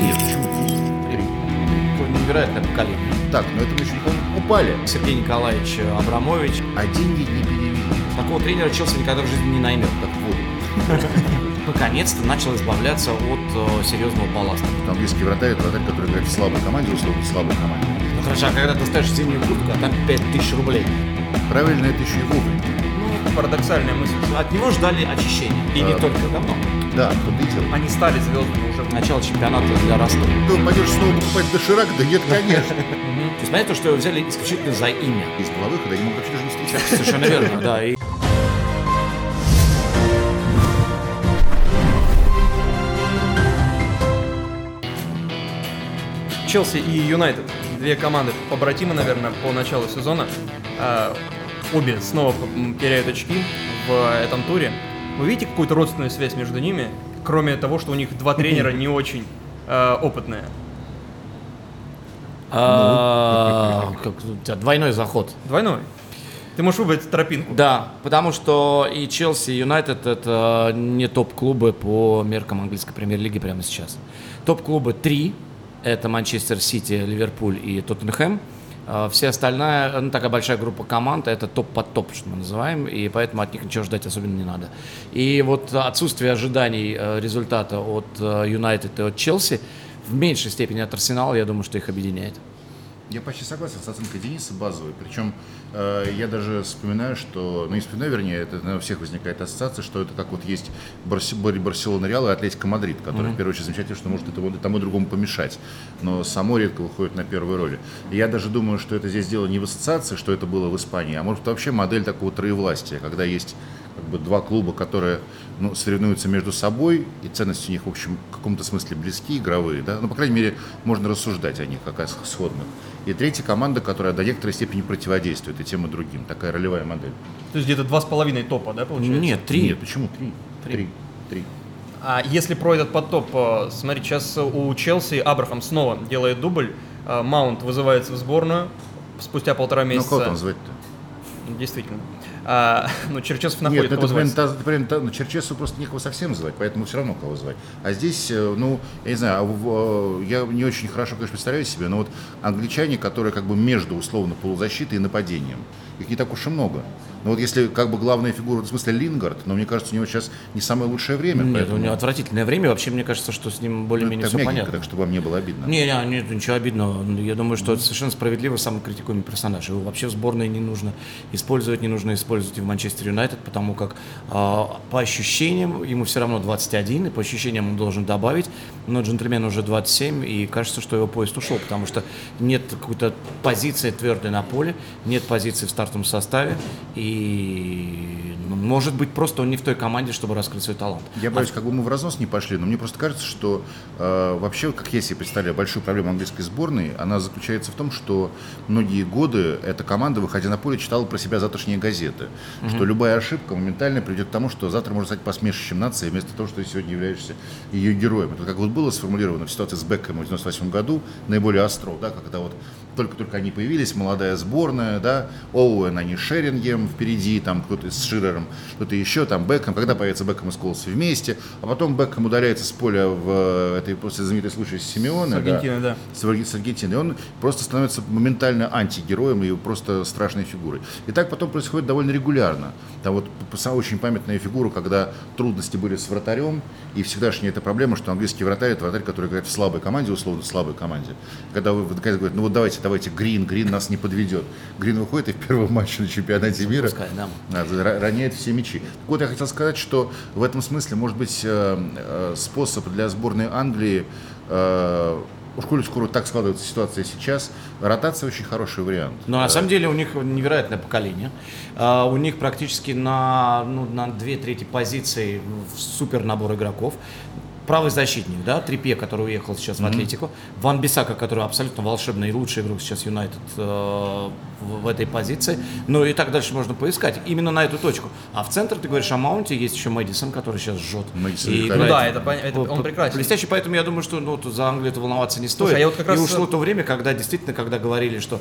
Нет, почему? Невероятное поколение. Так, но это мы еще, упали. Сергей Николаевич Абрамович. А деньги не перевели. Такого тренера Челси никогда в жизни не наймет. Так вот. Наконец-то начал избавляться от э, серьезного балласта. Английский вратарь это вратарь, который играет в слабой команде, условно, в слабой команде. Ну хорошо, а когда ты ставишь зимнюю куртку, а там 5000 рублей. Правильно, это еще и вовремя. Ну, парадоксальная мысль. От него ждали очищения. И не А. только давно. Да, кто. Они стали звездами уже. Начало чемпионата для Ростова. Ты пойдешь снова покупать доширак? Да нет, конечно. То есть понятно, что его взяли исключительно за имя. Из была выхода, они могут вообще даже не встречаться. Совершенно верно, да. И Челси и Юнайтед. Две команды побратимы, наверное, по началу сезона. А, обе снова теряют очки в этом туре. Вы видите какую-то родственную связь между ними, кроме того, что у них два тренера не очень а, опытные? а, как у тебя двойной заход. Двойной. Ты можешь выбрать тропинку. Да, потому что и Челси, и Юнайтед это не топ-клубы по меркам английской премьер-лиги прямо сейчас. Топ-клубы три. Это Манчестер Сити, Ливерпуль и Тоттенхэм. А Все остальная, ну, такая большая группа команд, это топ под топ, что мы называем, и поэтому от них ничего ждать особенно не надо. И вот отсутствие ожиданий э, результата от э, Юнайтед и от Челси в меньшей степени от Арсенала, я думаю, что их объединяет. Я почти согласен с оценкой Дениса базовой. Причем э, я даже вспоминаю, что, ну не вспоминаю, вернее, это наверное, у всех возникает ассоциация, что это как вот есть Барси- Бар- Барселона Реал и Атлетика Мадрид, который в первую очередь замечательно, что может этому, тому и другому помешать, но само редко выходит на первые роли. И я даже думаю, что это здесь дело не в ассоциации, что это было в Испании, а может вообще модель такого троевластия, когда есть как бы два клуба, которые ну, соревнуются между собой, и ценности у них, в общем, в каком-то смысле близки, игровые, да, ну, по крайней мере, можно рассуждать о них как о сходных. И третья команда, которая до некоторой степени противодействует и тем, и другим. Такая ролевая модель. То есть где-то два с половиной топа, да, получается? Нет, три. Нет, почему три? Три. Три. А если про этот потоп, э, смотри, сейчас у Челси Абрахам снова делает дубль, э, Маунт вызывается в сборную спустя полтора Ну, месяца. кого там звать-то? Действительно. А, ну, Черчесов Нет, находит, ну, кого это, блин, та- блин, та- ну, Черчесу просто некого совсем звать, поэтому все равно кого звать. А здесь, э, ну, я не знаю, а э, я не очень хорошо, конечно, представляю себе, но вот англичане, которые как бы между, условно, полузащитой и нападением, их не так уж и много. Но вот если как бы главная фигура, в смысле Лингард, но мне кажется, у него сейчас не самое лучшее время. Нет, поэтому- у него отвратительное время. Вообще, мне кажется, что с ним Ну, более-менее так все понятно. так, чтобы вам не было обидно. Не, не, нет, ничего обидного. Я думаю, что это совершенно справедливо самый критикуемый персонаж. Его вообще в сборной не нужно использовать, не нужно использовать и в Манчестер Юнайтед, потому как а, по ощущениям ему все равно 21, и по ощущениям он должен добавить, но джентльмен уже 27, и кажется, что его поезд ушел, потому что нет какой-то позиции твердой на поле, нет позиции в стартовом составе, и ну, может быть просто он не в той команде, чтобы раскрыть свой талант. Я боюсь, как бы мы в разнос не пошли, но мне просто кажется, что э, вообще, как я себе представляю, большую проблему английской сборной, она заключается в том, что многие годы эта команда, выходя на поле, читала про себя завтрашние газеты. Что любая ошибка моментально приведет к тому, что завтра можно стать посмешищем нации, вместо того, что ты сегодня являешься ее героем. Это как вот было сформулировано в ситуации с Бекком в 98 году, наиболее остро, да, когда вот только-только они появились, молодая сборная, да, Оуэн, они Шерингем впереди, там кто-то с Ширером, кто-то еще, там Бекхэм, когда появится Бекхэм и Сколс вместе, а потом Бекхэм удаляется с поля в э, этой после знаменитой случай с Симеоне, С Аргентиной, да. с, Арги- с Аргентиной, и он просто становится моментально антигероем и просто страшной фигурой. И так потом происходит довольно регулярно. Там вот очень памятная фигура, когда трудности были с вратарем, и всегдашняя эта проблема, что английский вратарь – это вратарь, который играет в слабой команде, условно, в слабой команде. Когда вы наконец говорите, ну вот давайте, давайте, Грин, Грин нас не подведет. Грин выходит и в первом матче на чемпионате мира роняет все мячи. Так вот, я хотел сказать, что в этом смысле, может быть, э, э, способ для сборной Англии, э, уж коль скоро так складывается ситуация сейчас, ротация очень хороший вариант. Но на самом деле у них невероятное поколение. У них практически на, ну, на две трети позиций супер набор игроков. Правый защитник, да, Трипе, который уехал сейчас в Атлетику. Ван Бисака, который абсолютно волшебный и лучший игрок сейчас Юнайтед э, в, в этой позиции. Ну и так дальше можно поискать. Именно на эту точку. А в центр, ты говоришь о Маунте, есть еще Мэдисон, который сейчас жжет. Мэдисон И. Ну да, это, это он прекрасен. Блестящий, поэтому я думаю, что ну, за Англию это волноваться не стоит. Слушай, а я вот как и раз- ушло то время, когда действительно, когда говорили, что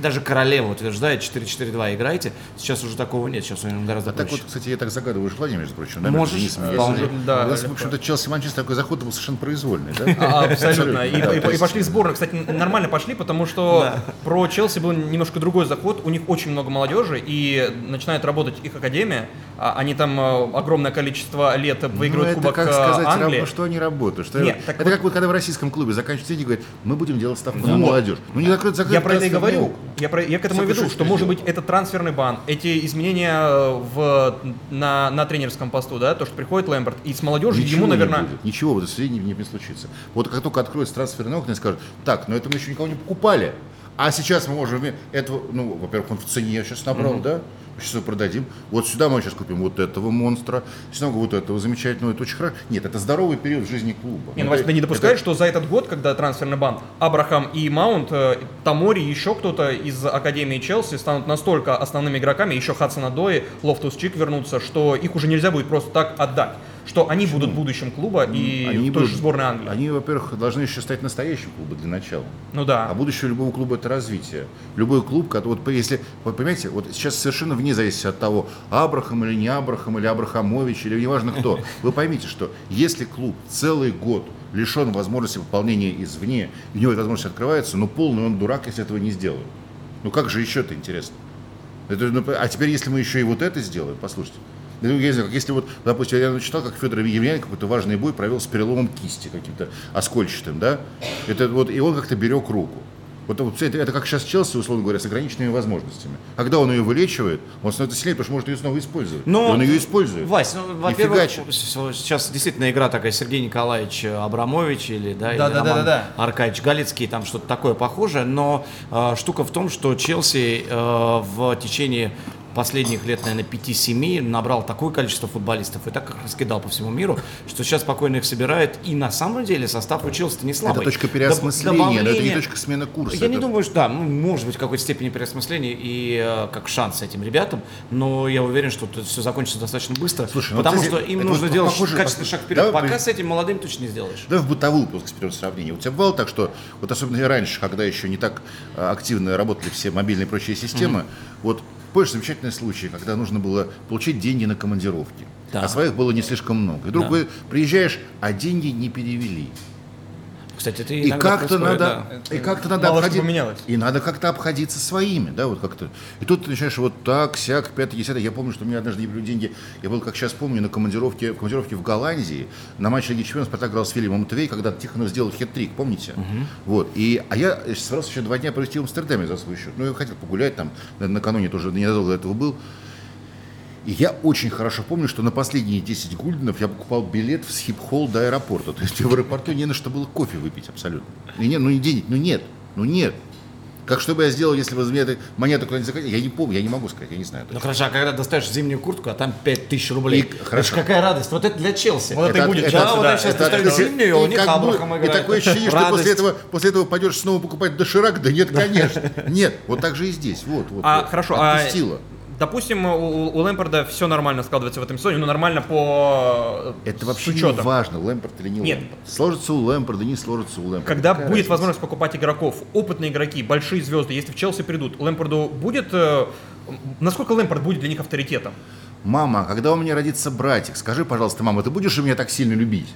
даже королева утверждает 4-4-2 играйте. Сейчас уже такого нет, сейчас у него гораздо А так проще. вот, кстати, я так загадываю желание, между прочим. да, Можешь, между Денисом и вполне. Денисом. Да, У нас, в общем-то, Челси Манчестер такой заход был совершенно произвольный, да? А, Абсолютно. И, Да, и- и пошли в сборную. Кстати, нормально пошли, потому что про Челси был немножко другой заход. У них очень много молодежи, и начинает работать их академия. А Они там э, огромное количество лет Ну, выигрывают это Кубок как э, сказать, Англии. раб- что они работают. Что Нет, так это вот- как вот когда в российском клубе заканчивают деньги, говорят, мы будем делать ставку на молодежь. Ну не закроют, закроют Я про это и говорю. Я, про, я к этому веду, что может быть это трансферный бан, эти изменения э, в, на, на тренерском посту, да, то, что приходит Лэмберт, и с молодежью Ничего ему, не наверное, будет. Ничего в этой не, не случится. Вот как только откроется трансферное окно и скажут, так, но это мы еще никого не покупали, а сейчас мы можем этого, ну, во-первых, он в цене сейчас набрал, да? Сейчас его продадим. Вот сюда мы сейчас купим вот этого монстра, сюда вот этого замечательного, это очень хорошо. Нет, это здоровый период в жизни клуба. Не, ну, Вася, ты не допускаешь, это- что за этот год, когда трансферный бан, Абрахам и Маунт, э, Тамори еще кто-то из Академии Челси станут настолько основными игроками, еще Хадсон Адои, Лофтус Чик вернутся, что их уже нельзя будет просто так отдать. Что они будут будущим клуба и Они той будут- же сборной Англии. Они, во-первых, должны еще стать настоящим клубом для начала. Ну да. А будущее любого клуба это развитие. Любой клуб, который, вот если, вы понимаете, вот сейчас совершенно вне зависимости от того, Абрахам или не Абрахам, или Абрахамович, или неважно кто, вы поймите, что если клуб целый год лишен возможности выполнения извне, у него эта возможность открывается, ну полный он дурак, если этого не сделает. Ну как же еще это интересно? Это, ну, а теперь, если мы еще и вот это сделаем, послушайте. Я не знаю, как если вот, допустим, я читал, как Федор Емельяненко какой-то важный бой провел с переломом кисти каким-то оскольчатым, да? Это вот, и он как-то берег руку. Вот это, это как сейчас Челси, условно говоря, с ограниченными возможностями. Когда он ее вылечивает, он становится сильнее, потому что может ее снова использовать. Но- И он ее использует. Вась, ну, во-первых, сейчас действительно игра такая Сергей Николаевич Абрамович или, да, или Да, да, да, Роман да, да. Аркадьевич Галицкий, там что-то такое похожее, но э, штука в том, что Челси э, в течение последних лет, наверное, 5-7 набрал такое количество футболистов и так их раскидал по всему миру, что сейчас спокойно их собирает. И на самом деле состав у Челси не слабый. Это точка переосмысления, но это не добавление- точка смены курса. Я не Это- думаю, что да, ну, может быть, в какой-то степени переосмысления и э, как шанс этим ребятам, но я уверен, что это все закончится достаточно быстро, Слушай, ну, потому кстати, что им нужно вот делать похоже- качественный шаг вперед. Давай Пока при- с этим молодым точно не сделаешь. Давай в бытовую плоскость перейдем сравнение. У тебя бывало так, что вот особенно и раньше, когда еще не так а, активно работали все мобильные и прочие системы, вот помнишь замечательный случай, когда нужно было получить деньги на командировки, Да. а своих было не слишком много. И вдруг Да. вы приезжаешь, а деньги не перевели. Кстати, это И как-то надо, да. и как-то надо обходить, и надо как-то обходиться своими, да, вот как-то. И тут ты начинаешь вот так, сяк, пятое, десятое. Я помню, что мне однажды не были деньги. Я был, как сейчас помню, на командировке, в командировке в Голландии на матче Лиги Чемпионов Спартак играл с Филиппом Матвей, когда Тихонов сделал хет-трик, помните? Вот. И, а я собрался еще два дня провести в Амстердаме за свой счет. Ну, я хотел погулять там, на- накануне тоже ненадолго до этого был. И я очень хорошо помню, что на последние 10 гульденов я покупал билет в схип-холл до аэропорта. То есть в аэропорту не на что было кофе выпить абсолютно. И нет, ну не денег, ну нет, ну нет. Как что бы я сделал, если бы эта монета куда-нибудь закатили? Я не помню, я не могу сказать, я не знаю. Ну хорошо, а когда достаешь зимнюю куртку, а там 5000 рублей. И- это хорошо. ж какая радость. Вот это для Челси. Вот это и будет Да, Челси, вот да. они сейчас Это открытие. зимнюю, у И них как бы- Абрахам И играет. такое ощущение, что после этого, после этого пойдешь снова покупать доширак? Да нет, конечно. Нет, вот так же и здесь. Вот, вот. А вот. хорошо, а Отпустило. Допустим, у, у Лэмпорда все нормально складывается в этом сезоне, ну нормально по Это с вообще не важно, Лэмпорт или не Нет. Лэмпорт. Сложится у Лэмпорда, не сложится у Лэмпорда. Когда Какая будет разница? возможность покупать игроков, опытные игроки, большие звезды, если в Челси придут, Лэмпорду будет... э, насколько Лэмпорд будет для них авторитетом? Мама, а когда у меня родится братик, скажи, пожалуйста, мама, ты будешь меня так сильно любить?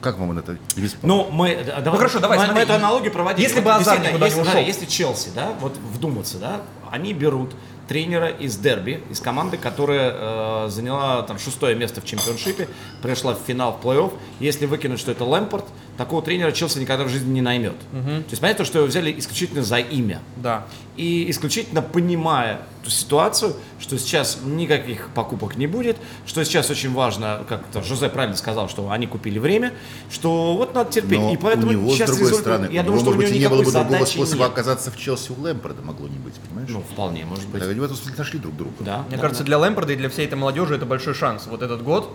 Как мама на это? Ну, мы, да, давай, хорошо, давай, мы, смотри. мы эту аналогию проводили. Если бы Азар никуда не если, да, ушел. если Челси, да, вот вдуматься, да, они берут тренера из Дерби, из команды, которая э, заняла там шестое место в чемпионшипе, пришла в финал плей-офф. Если выкинуть, что это Лэмпорт, такого тренера Челси никогда в жизни не наймет. То есть понятно, что его взяли исключительно за имя. Да. И исключительно понимая ту ситуацию, что сейчас никаких покупок не будет, что сейчас очень важно, как это Жозе правильно сказал, что они купили время, что вот надо терпеть. Но и поэтому у него, сейчас с другой результат- стороны, я у думаю, что у может него быть, не было бы другого способа нет. оказаться в Челси у Лэмпорда, могло не быть, понимаешь? Ну, вполне, может быть. Да, они в этом смысле нашли друг друга. Да, Мне да, кажется, да. для Лэмпорда и для всей этой молодежи это большой шанс. Вот этот год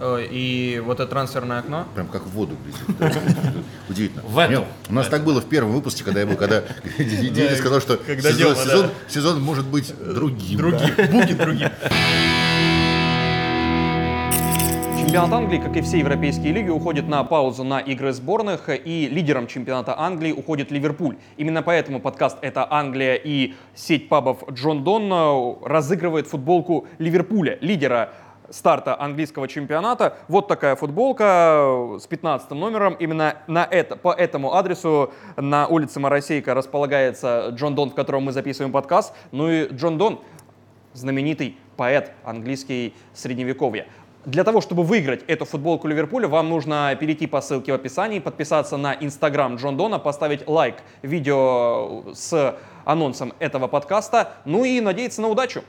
и вот это трансферное окно. Прям как в воду глядит. Удивительно. В У нас так было в первом выпуске, когда я был, когда Денис сказал, что сезон может быть другим. Другим, будет другим. Чемпионат Англии, как и все европейские лиги, уходит на паузу на игры сборных, и лидером чемпионата Англии уходит Ливерпуль. Именно поэтому подкаст «Это Англия» и сеть пабов Джон Дон разыгрывает футболку Ливерпуля, лидера старта английского чемпионата. Вот такая футболка с 15 номером. Именно на это, по этому адресу на улице Моросейка располагается Джон Дон, в котором мы записываем подкаст. Ну и Джон Дон, знаменитый поэт английский средневековья. Для того, чтобы выиграть эту футболку Ливерпуля, вам нужно перейти по ссылке в описании, подписаться на инстаграм Джон Дона, поставить лайк видео с анонсом этого подкаста, ну и надеяться на удачу.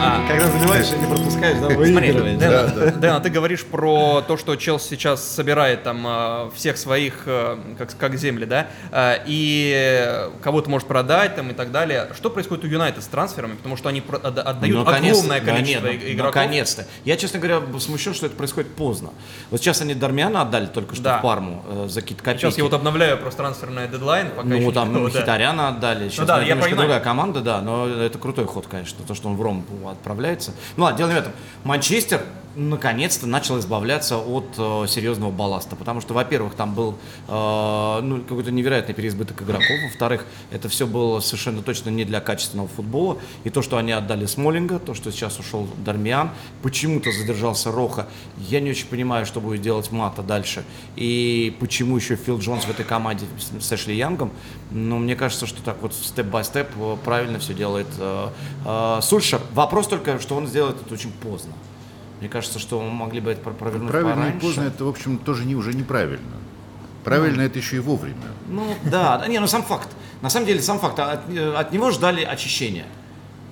А, когда заливаешь, не пропускаешь, да, Смотри, Дэн, Дэн, а ты говоришь про то, что Челси сейчас собирает там э, всех своих, э, как, как земли, да, э, и кого-то может продать там и так далее. Что происходит у Юнайтед с трансферами? Потому что они про- отда- отдают огромное количество да нет, ну, игроков. Наконец-то. Я, честно говоря, смущен, что это происходит поздно. Вот сейчас они Дармиана отдали только что Да. в Парму э, за какие-то копейки. Сейчас я вот обновляю просто трансферный дедлайн. Пока Ну, там никого, да. Хитаряна отдали. Сейчас да, ну, я немножко понимаю. другая команда, да, но это крутой ход, конечно, то, что он в Рому отправляется. Ну ладно, дело не в этом. Манчестер наконец-то начал избавляться от э, серьезного балласта, потому что, во-первых, там был э, ну, какой-то невероятный переизбыток игроков, во-вторых, это все было совершенно точно не для качественного футбола, и то, что они отдали Смолинга, то, что сейчас ушел Дармиан, почему-то задержался Роха, я не очень понимаю, что будет делать Мата дальше, и почему еще Фил Джонс в этой команде с- Эшли Янгом, но мне кажется, что так вот степ-бай-степ э, правильно все делает э, э, Сульшер. Вопрос только, что он сделает это очень поздно. Мне кажется, что мы могли бы это про- провернуть Правильно пораньше. и поздно, это, в общем, тоже не, уже неправильно. Правильно это еще и вовремя. Ну да, да, не, ну сам факт. На самом деле сам факт. От, э, от него ждали очищения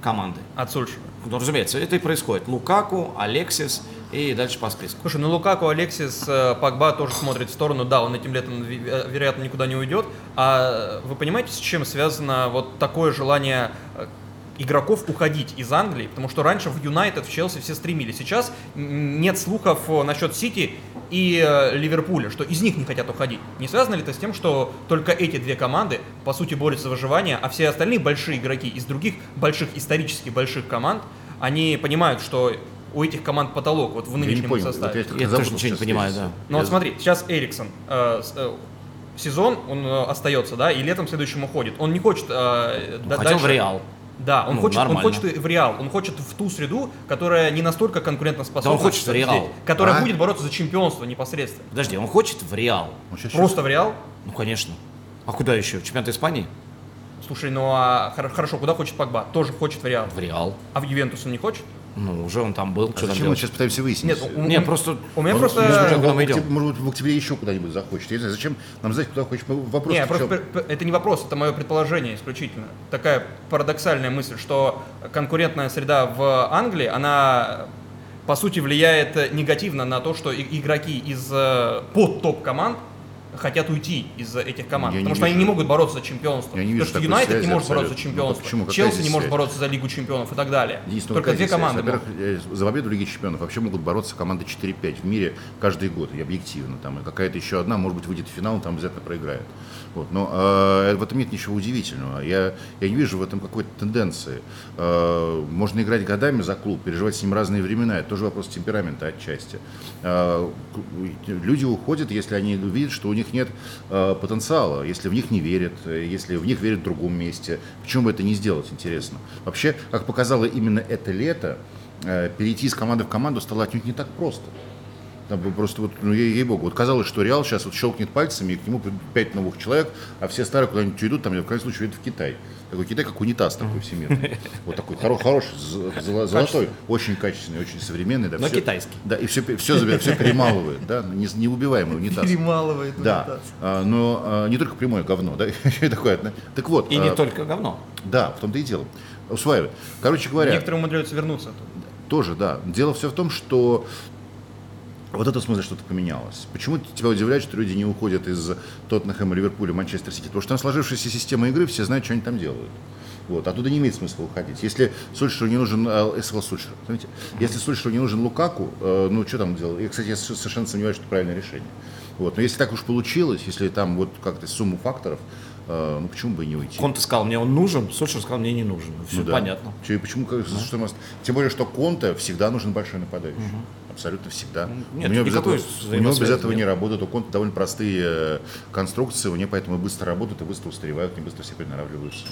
команды. От Сульшера. Ну, разумеется, это и происходит. Лукаку, Алексис и дальше по списку. Слушай, ну Лукаку, Алексис, э, Погба тоже смотрит в сторону. Да, он этим летом, э, вероятно, никуда не уйдет. А вы понимаете, с чем связано вот такое желание игроков уходить из Англии? Потому что раньше в Юнайтед, в Челси все стремились. Сейчас нет слухов э, насчет Сити и э, Ливерпуля, что из них не хотят уходить. Не связано ли это с тем, что только эти две команды, по сути, борются за выживание, а все остальные большие игроки из других больших, исторически больших команд, они понимают, что у этих команд потолок вот в Я не нынешнем понял. составе. вот я Я тоже ничего не понимаю, да. Ну Я вот смотри, сейчас Эриксон, э, э, сезон, он э, остается, да, и летом следующим уходит. Он не хочет э, да- Хотел дальше- в Реал. Да, он, Ну, хочет, он хочет в Реал, он хочет в ту среду, которая не настолько конкурентоспособна. Да он хочет в Реал. Которая А? будет бороться за чемпионство непосредственно. Подожди, он хочет в Реал. Просто в Реал? Ну, конечно. А куда еще? Чемпионат Испании? Слушай, ну а хор- хорошо, куда хочет Погба? Тоже хочет в Реал. В Реал. А в Ювентус он не хочет? Ну, уже он там был. А Что там зачем мы делать? сейчас пытаемся выяснить? Нет, у, Не, у- просто... у меня просто... может, куда в мы октябре- идем? может, в октябре еще куда-нибудь захочет. Я не знаю, зачем нам знать, куда хочешь? Вопрос Не, в просто это не вопрос, это мое предположение исключительно. Такая парадоксальная мысль, что конкурентная среда в Англии, она по сути влияет негативно на то, что игроки из э, под топ команд хотят уйти из этих команд, Я потому что они вижу. не могут бороться за чемпионство. Я не Потому вижу что такой Юнайтед не может бороться за абсолютно. чемпионство, Ну, почему? Челси здесь не может бороться за Лигу чемпионов и так далее. Единственное, Только две здесь команды Во-первых, э, за победу в Лиге чемпионов вообще могут бороться команды 4-5 в мире каждый год, и объективно. Там, и какая-то еще одна, может быть, выйдет в финал, там обязательно проиграет. Вот. Но э, в этом нет ничего удивительного. Я, я не вижу в этом какой-то тенденции. Э, можно играть годами за клуб, переживать с ним разные времена. Это тоже вопрос темперамента отчасти. Э, люди уходят, если они видят, что у них нет э, потенциала, если в них не верят, если в них верят в другом месте. Почему бы это не сделать, интересно? Вообще, как показало именно это лето, э, перейти из команды в команду стало отнюдь не так просто. Там просто вот, ну, ей, богу вот казалось, что Реал сейчас вот щелкнет пальцами, и к нему пять новых человек, а все старые куда-нибудь уйдут, там, в крайнем случае, уедут в Китай. Такой Китай, как унитаз такой всемирный. Вот такой хоро- хороший, золотой, очень качественный, очень современный. Да, Но всё- китайский. Да, и все, все, все перемалывает, да, не- неубиваемый унитаз. Перемалывает Да, а, но а, не только прямое говно, да, и такое. Так вот, И не а, только говно. да, в том-то и дело. Усваивает. Короче говоря, Некоторые умудряются вернуться. тоже, да. Дело все в том, что вот это в смысле что-то поменялось. Почему тебя удивляет, что люди не уходят из Тоттенхэма, Ливерпуля, Манчестер Сити? Потому что там сложившаяся система игры, все знают, что они там делают. Вот. Оттуда не имеет смысла уходить. Если Сульшеру не нужен э, СВ Сульшер, понимаете? Если Сульшеру не нужен Лукаку, э, ну что там делать? Я, кстати, я совершенно сомневаюсь, что это правильное решение. Вот. Но если так уж получилось, если там вот как-то сумму факторов, э, ну почему бы и не уйти? Конте сказал, мне он нужен, Сульшер сказал, мне не нужен. Все Ну да. понятно. И почему, как- что у нас- Тем более, что Конте всегда нужен большой нападающий. Абсолютно всегда. нет, у, него без этого, у него без этого нет. не работает. У Конте довольно простые э, конструкции, у него поэтому быстро работают и быстро устаревают, не быстро все приноравливаются.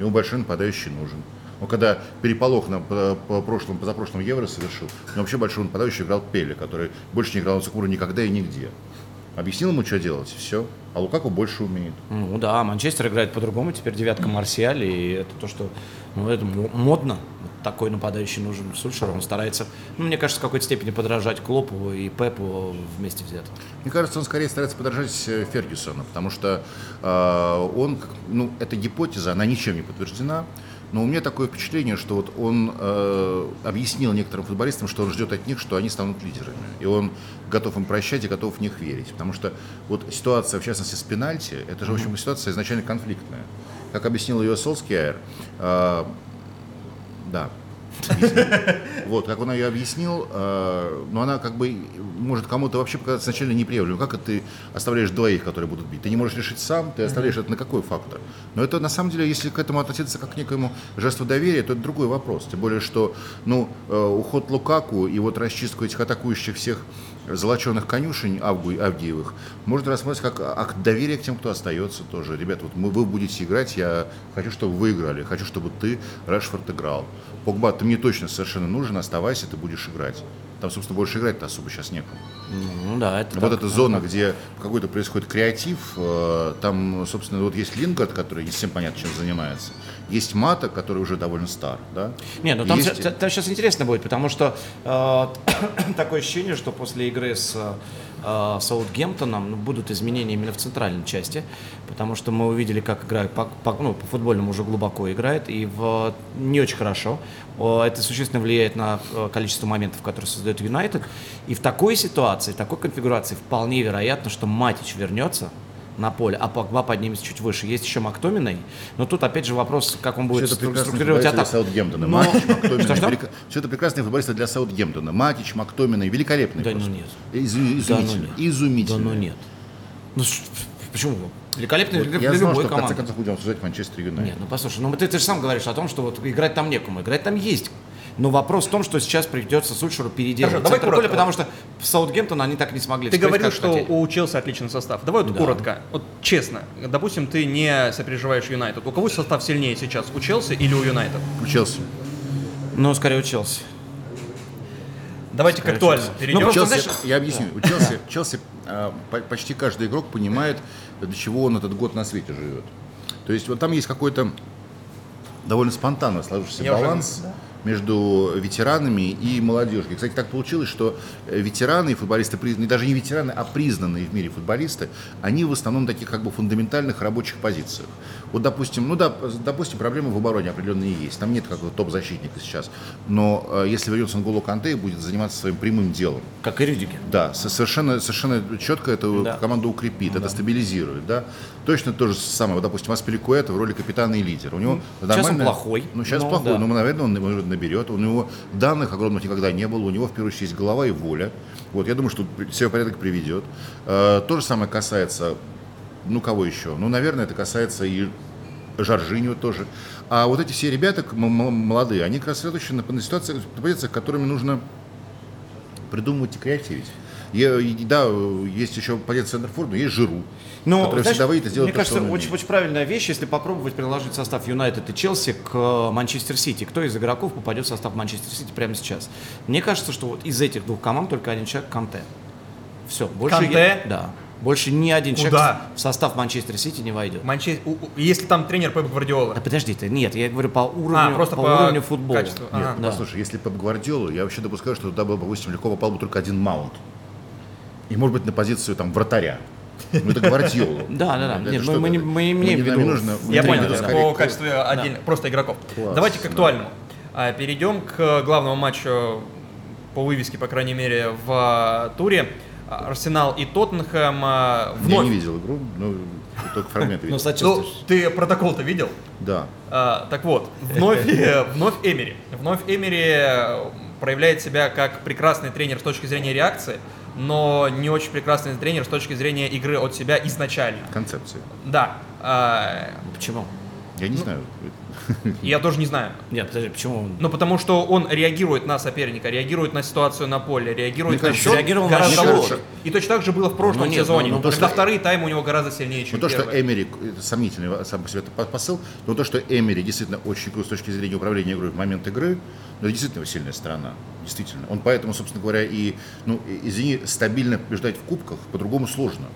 Ему большой нападающий нужен. Он когда переполох на по, по прошлому, позапрошлом Евро совершил, него вообще большой нападающий играл Пеле, который больше не играл на Сукмуру никогда и нигде. Объяснил ему, что делать, все. А Лукаку больше умеет. Ну да, Манчестер играет по-другому, теперь девятка Марсиаль, и это то, что ну, это мо- модно. Вот такой нападающий нужен Сульшер, он старается, ну, мне кажется, в какой-то степени подражать Клопу и Пепу вместе взятым. Мне кажется, он скорее старается подражать э, Фергюсону, потому что э, он, ну, эта гипотеза, она ничем не подтверждена, но у меня такое впечатление, что вот он э, объяснил некоторым футболистам, что он ждет от них, что они станут лидерами, и он готов им прощать и готов в них верить, потому что вот ситуация, в частности, с пенальти, это же, в общем, ситуация изначально конфликтная. Как объяснил ее Солскияр, э, да. Вот, как он ее объяснил, э, но она как бы может кому-то вообще показаться сначала неприемлемой. Как это ты оставляешь двоих, которые будут бить? Ты не можешь решить сам, ты оставляешь это на какой фактор? Но это на самом деле, если к этому относиться как к некоему жесту доверия, то это другой вопрос. Тем более, что ну, э, уход Лукаку и вот расчистку этих атакующих всех золоченых конюшень Авгу- Авгиевых можно рассматривать как акт доверия к тем, кто остается тоже. Ребят, вот мы, вы будете играть, я хочу, чтобы вы играли, хочу, чтобы ты, Рашфорд, играл. Погба, ты мне точно совершенно нужен, оставайся, ты будешь играть. Там, собственно, больше играть-то особо сейчас некому. Ну да, это Вот так. эта зона, где какой-то происходит креатив, э, там, собственно, вот есть Лингард, который не всем понятно, чем занимается. Есть Мата, который уже довольно стар, да? Не, ну там, Есть- там сейчас интересно будет, потому что э, такое ощущение, что после игры с э, Саутгемптоном ну, будут изменения именно в центральной части, потому что мы увидели, как играет, по, по- ну, по футбольному уже глубоко играет, и в, не очень хорошо. Это существенно влияет на э, количество моментов, которые создает Юнайтед. И в такой ситуации, в такой конфигурации вполне вероятно, что Матич вернется на поле, а Погба поднимется чуть выше. Есть еще Мактоминой, но тут опять же вопрос, как он будет стру- структурировать атаку. Саутгемптона. Но- Матич, Все это прекрасные футболисты для Саутгемптона. Матич, Мактоминой, великолепные Да ну просто. нет. Изу- Да ну изумительно. нет. Изумительно. Да ну нет. Ну почему? Великолепный Вот для, я для знал, любой что в конце команды. концов будем обсуждать Манчестер Юнайтед. Нет, ну послушай, ну ты, ты же сам говоришь о том, что вот играть там некому. Играть там есть. Но вопрос в том, что сейчас придется Сульшеру переделать Хорошо, давай центр поля, потому что в Саутгемптон они так не смогли. Ты говорил, что хотели. у Челси отличный состав. Давай вот Да. коротко. Вот честно, допустим, ты не сопереживаешь Юнайтед. У кого состав сильнее сейчас? У Челси или у Юнайтед? У Челси. Ну, скорее у Челси. Давайте к Скорее актуальному Челси. перейдем. Ну, просто, Челси, знаешь- я объясню. У Челси, Челси по- почти каждый игрок понимает, для чего он этот год на свете живет. То есть вот там есть какой-то довольно спонтанно сложившийся Я уже- баланс между ветеранами и молодежью. И, кстати, так получилось, что э, ветераны и футболисты, признанные, даже не ветераны, а признанные в мире футболисты, они в основном на таких как бы фундаментальных рабочих позициях. Вот, допустим, ну да, допустим, проблемы в обороне определенные есть. Там нет какого-то топ-защитника сейчас. Но э, если вернется Нголо Канте и будет заниматься своим прямым делом, Как и Рюдигер. да, со- совершенно, совершенно четко это Да. команду укрепит, это стабилизирует, да. Точно то же самое, вот, допустим, Аспиликуэта в роли капитана и лидера. У него Сейчас он плохой, Ну, сейчас но плохой, да. но, наверное, он наберет. У него данных огромных никогда не было, у него, в первую очередь, голова и воля. Вот, я думаю, что все в порядок приведет. Э, то же самое касается, ну, кого еще? Ну, наверное, это касается и Жоржиньо тоже. А вот эти все ребята молодые, они как раз сосредоточены на, ситуациях, на позициях, которыми нужно придумывать и креативить. Я- и, да, есть еще позиция Центрфорда, но есть Жиру, Ну, который знаешь, всегда выйдет и сделает Мне то, кажется, очень, очень правильная вещь, если попробовать приложить состав Юнайтед и Челси к э, Манчестер Сити. Кто из игроков попадет в состав Манчестер Сити прямо сейчас? Мне кажется, что вот из этих двух команд только один человек Канте. Все, больше Канте? я- да. Больше ни один Куда? человек в состав Манчестер Сити не войдет. Манче- Если там тренер Пеп Гвардиола. Да подожди ты, нет, я говорю по уровню, А, просто по, по уровню футбола. качеству. Нет, Ага. Да. послушай, если Пеп Гвардиолу, я вообще допускаю, что туда бы, допустим, легко попал бы только один маунт. И, может быть, на позицию там вратаря. Ну, это Гвардиолу. Да, да, да. Нет, мы- мы не- мы не Нам не нужно Я понял, да. по качеству отдельно, просто игроков. Класс, Давайте к да. актуальному. А, Перейдем к главному матчу по вывеске, по крайней мере, в а, туре. Арсенал и Тоттенхэм а, Я вновь. не видел игру, ну, только фрагменты Ну, видел. Ну, ты протокол-то видел? Да. А, так вот, вновь, э, вновь Эмери. Вновь Эмери проявляет себя как прекрасный тренер с точки зрения реакции. Но не очень прекрасный тренер с точки зрения игры от себя изначально. Концепции. Да. а, Почему? Я не знаю. Я тоже не знаю. Нет, подожди, почему? он- Ну, потому что он реагирует на соперника, реагирует на ситуацию на поле, реагирует Мне на счет реагировал на гораздо счет. лучше. И точно так же было в прошлом Ну, нет, сезоне. ну, ну, то, когда что- вторые таймы у него гораздо сильнее, чем Ну то, что. Эмери, это сомнительный сам по себе посыл, но то, что Эмери действительно очень крут с точки зрения управления игрой в момент игры, ну, это действительно его сильная сторона. Действительно. Он поэтому, собственно говоря, и, ну, и- извини, стабильно побеждать в кубках по-другому сложно.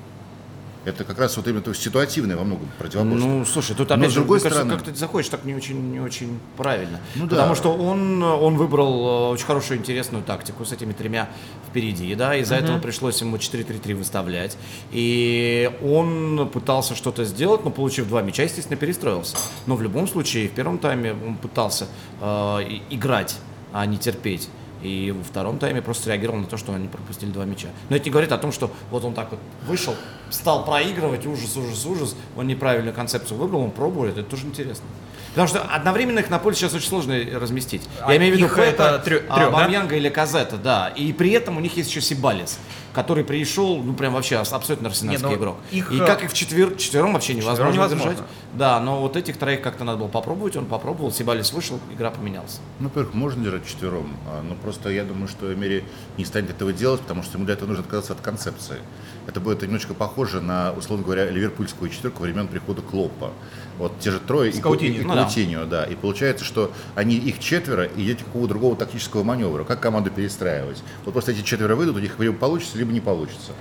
Это как раз вот именно то есть ситуативное во многом противоборство. Ну, слушай, тут Но опять с же, другой мне кажется, стороны- как ты заходишь так не очень, не очень правильно. Ну да. Потому что он, он выбрал э, очень хорошую, интересную тактику с этими тремя впереди, да, из-за этого пришлось ему 4-3-3 выставлять. И он пытался что-то сделать, но получив два мяча, естественно, перестроился. Но в любом случае, в первом тайме он пытался э, играть, а не терпеть. И во втором тайме просто реагировал на то, что они пропустили два мяча. Но это не говорит о том, что вот он так вот вышел, стал проигрывать, ужас, ужас, ужас, он неправильную концепцию выбрал, он пробует, это тоже интересно. Потому что одновременно их на поле сейчас очень сложно разместить. А Я имею в виду их это Пепе, трё- трёх, да? Бамьянга или Казета, да. И при этом у них есть еще Сибалис, который пришел, ну прям вообще абсолютно арсенальский Не, ну, игрок. их, и э, как их в четвер... четвером вообще невозможно, невозможно. держать. Да, но вот этих троих как-то надо было попробовать, он попробовал, Сибалис вышел, игра поменялась. Ну, во-первых, можно держать четвером, а, но просто я думаю, что Эмери не станет этого делать, потому что ему для этого нужно отказаться от концепции. Это будет немножечко похоже на, условно говоря, ливерпульскую четверку времен прихода Клопа. Вот те же трое и, С и, Каутиньо. и Ну да. Да. И получается, что они их четверо, и нет никакого другого тактического маневра. Как команду перестраивать? Вот просто эти четверо выйдут, у них получится, либо не получится.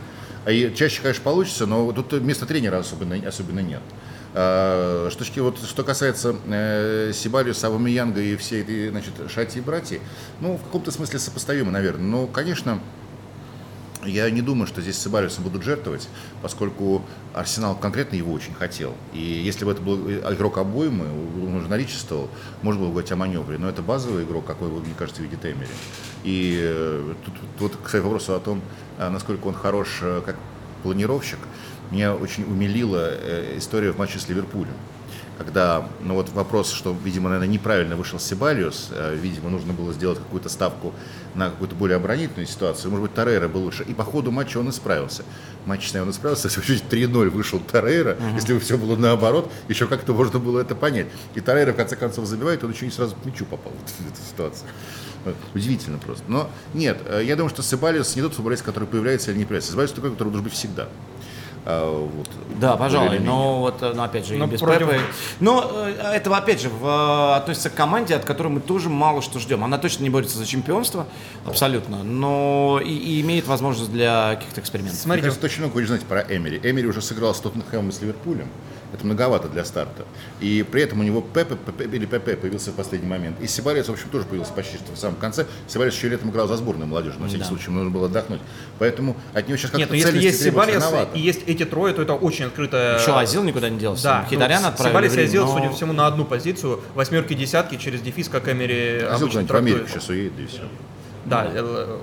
А и чаще, конечно, получится, но тут места тренера особенно, особенно нет. А, Что, таки- вот, что касается э, Сибариуса, Авамиянга и всей этой значит, Шати и братья, ну, в каком-то смысле сопоставимо, наверное. Но, конечно, я не думаю, что здесь с Сибариусом будут жертвовать, поскольку Арсенал конкретно его очень хотел. И если бы это был игрок обоймы, он уже наличествовал, можно было говорить о маневре. Но это базовый игрок, какой, вот, мне кажется, видит Эмери. И э, тут, тут, кстати, вопрос о том, а, насколько он хорош э, как планировщик, меня очень умилила э, история в матче с Ливерпулем когда, ну вот вопрос, что, видимо, наверное, неправильно вышел Сибалиус, э, видимо, нужно было сделать какую-то ставку на какую-то более оборонительную ситуацию, может быть, Торрейра был лучше, и по ходу матча он исправился. Матч, наверное, он исправился, если чуть 3-0 вышел Торрейра, если бы все было наоборот, еще как-то можно было это понять. И Торрейра, в конце концов, забивает, он еще не сразу к мячу попал в эту ситуацию. Вот. Удивительно просто. Но нет, э, я думаю, что Сибалиус не тот футболист, который появляется или не появляется. Сибалиус такой, который должен быть всегда. А, вот, Да, пожалуй, но вот, э, ну, опять же, Но без против- Пепе. Но э, это, опять же, в, э, относится к команде, от которой мы тоже мало что ждем. Она точно не борется за чемпионство, абсолютно, но и, и имеет возможность для каких-то экспериментов. Мне Смотрите, кажется, очень много вы знаете про Эмери. Эмери уже сыграл с Тоттенхэмом и с Ливерпулем. Это многовато для старта. И при этом у него Пепе, Пепе или Пепе появился в последний момент. И Сибарец, в общем, тоже появился почти что в самом конце. Сибарец еще летом играл за сборную молодежи, на всякий Да. случай, нужно было отдохнуть. Поэтому от него сейчас как-то нет, но если есть рановато. и есть эти трое, то это очень открытая... Еще Азил никуда не делся. Да, Хитарян ну, отправили я Рим, сделал, но- судя по всему, на одну позицию. Восьмерки, десятки через дефис, как Эмери Азил обычно в Америку сейчас уедет, и все. Да, э,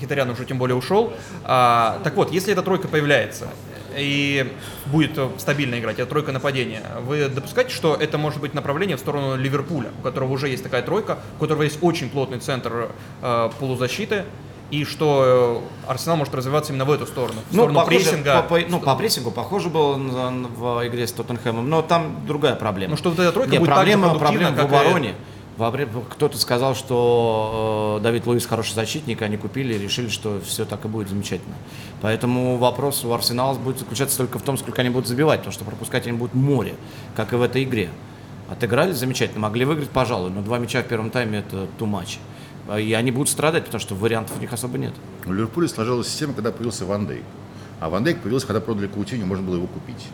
Хитарян уже тем более ушел. А, так вот, если эта тройка появляется и будет стабильно играть, это тройка нападения, вы допускаете, что это может быть направление в сторону Ливерпуля, у которого уже есть такая тройка, у которого есть очень плотный центр э, полузащиты, и что э, Арсенал может развиваться именно в эту сторону, в сторону похоже, прессинга. по, по- ну, по прессингу похоже было в игре с Тоттенхэмом, но там другая проблема. Ну, что вот эта тройка Не, будет так же проблема, проблема в как и- обороне. Кто-то сказал, что э, Давид Луис хороший защитник, они купили и решили, что все так и будет замечательно. Поэтому вопрос у Арсенала будет заключаться только в том, сколько они будут забивать, потому что пропускать они будут море, как и в этой игре. Отыграли замечательно, могли выиграть, пожалуй, но два мяча в первом тайме это too much. И они будут страдать, потому что вариантов у них особо нет. У Ливерпуля сложилась система, когда появился Ван Дейк. А Ван Дейк появился, когда продали Каутиню, можно было его купить.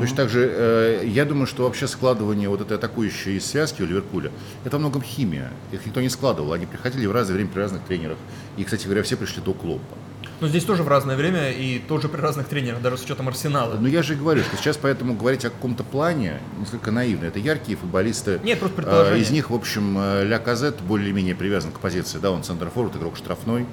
Точно так же, э, я думаю, что вообще складывание вот этой атакующей связки у Ливерпуля, это во многом химия. Их никто не складывал. Они приходили в разное время при разных тренерах. И, кстати говоря, все пришли до Клопа. Но здесь тоже в разное время и тоже при разных тренерах, даже с учетом Арсенала. Но я же и говорю, что сейчас поэтому говорить о каком-то плане несколько наивно. Это яркие футболисты. Нет, просто предположение. Э, Из них, в общем, э, Ля Казет более-менее привязан к позиции. Да, он центр-форвард, игрок штрафной,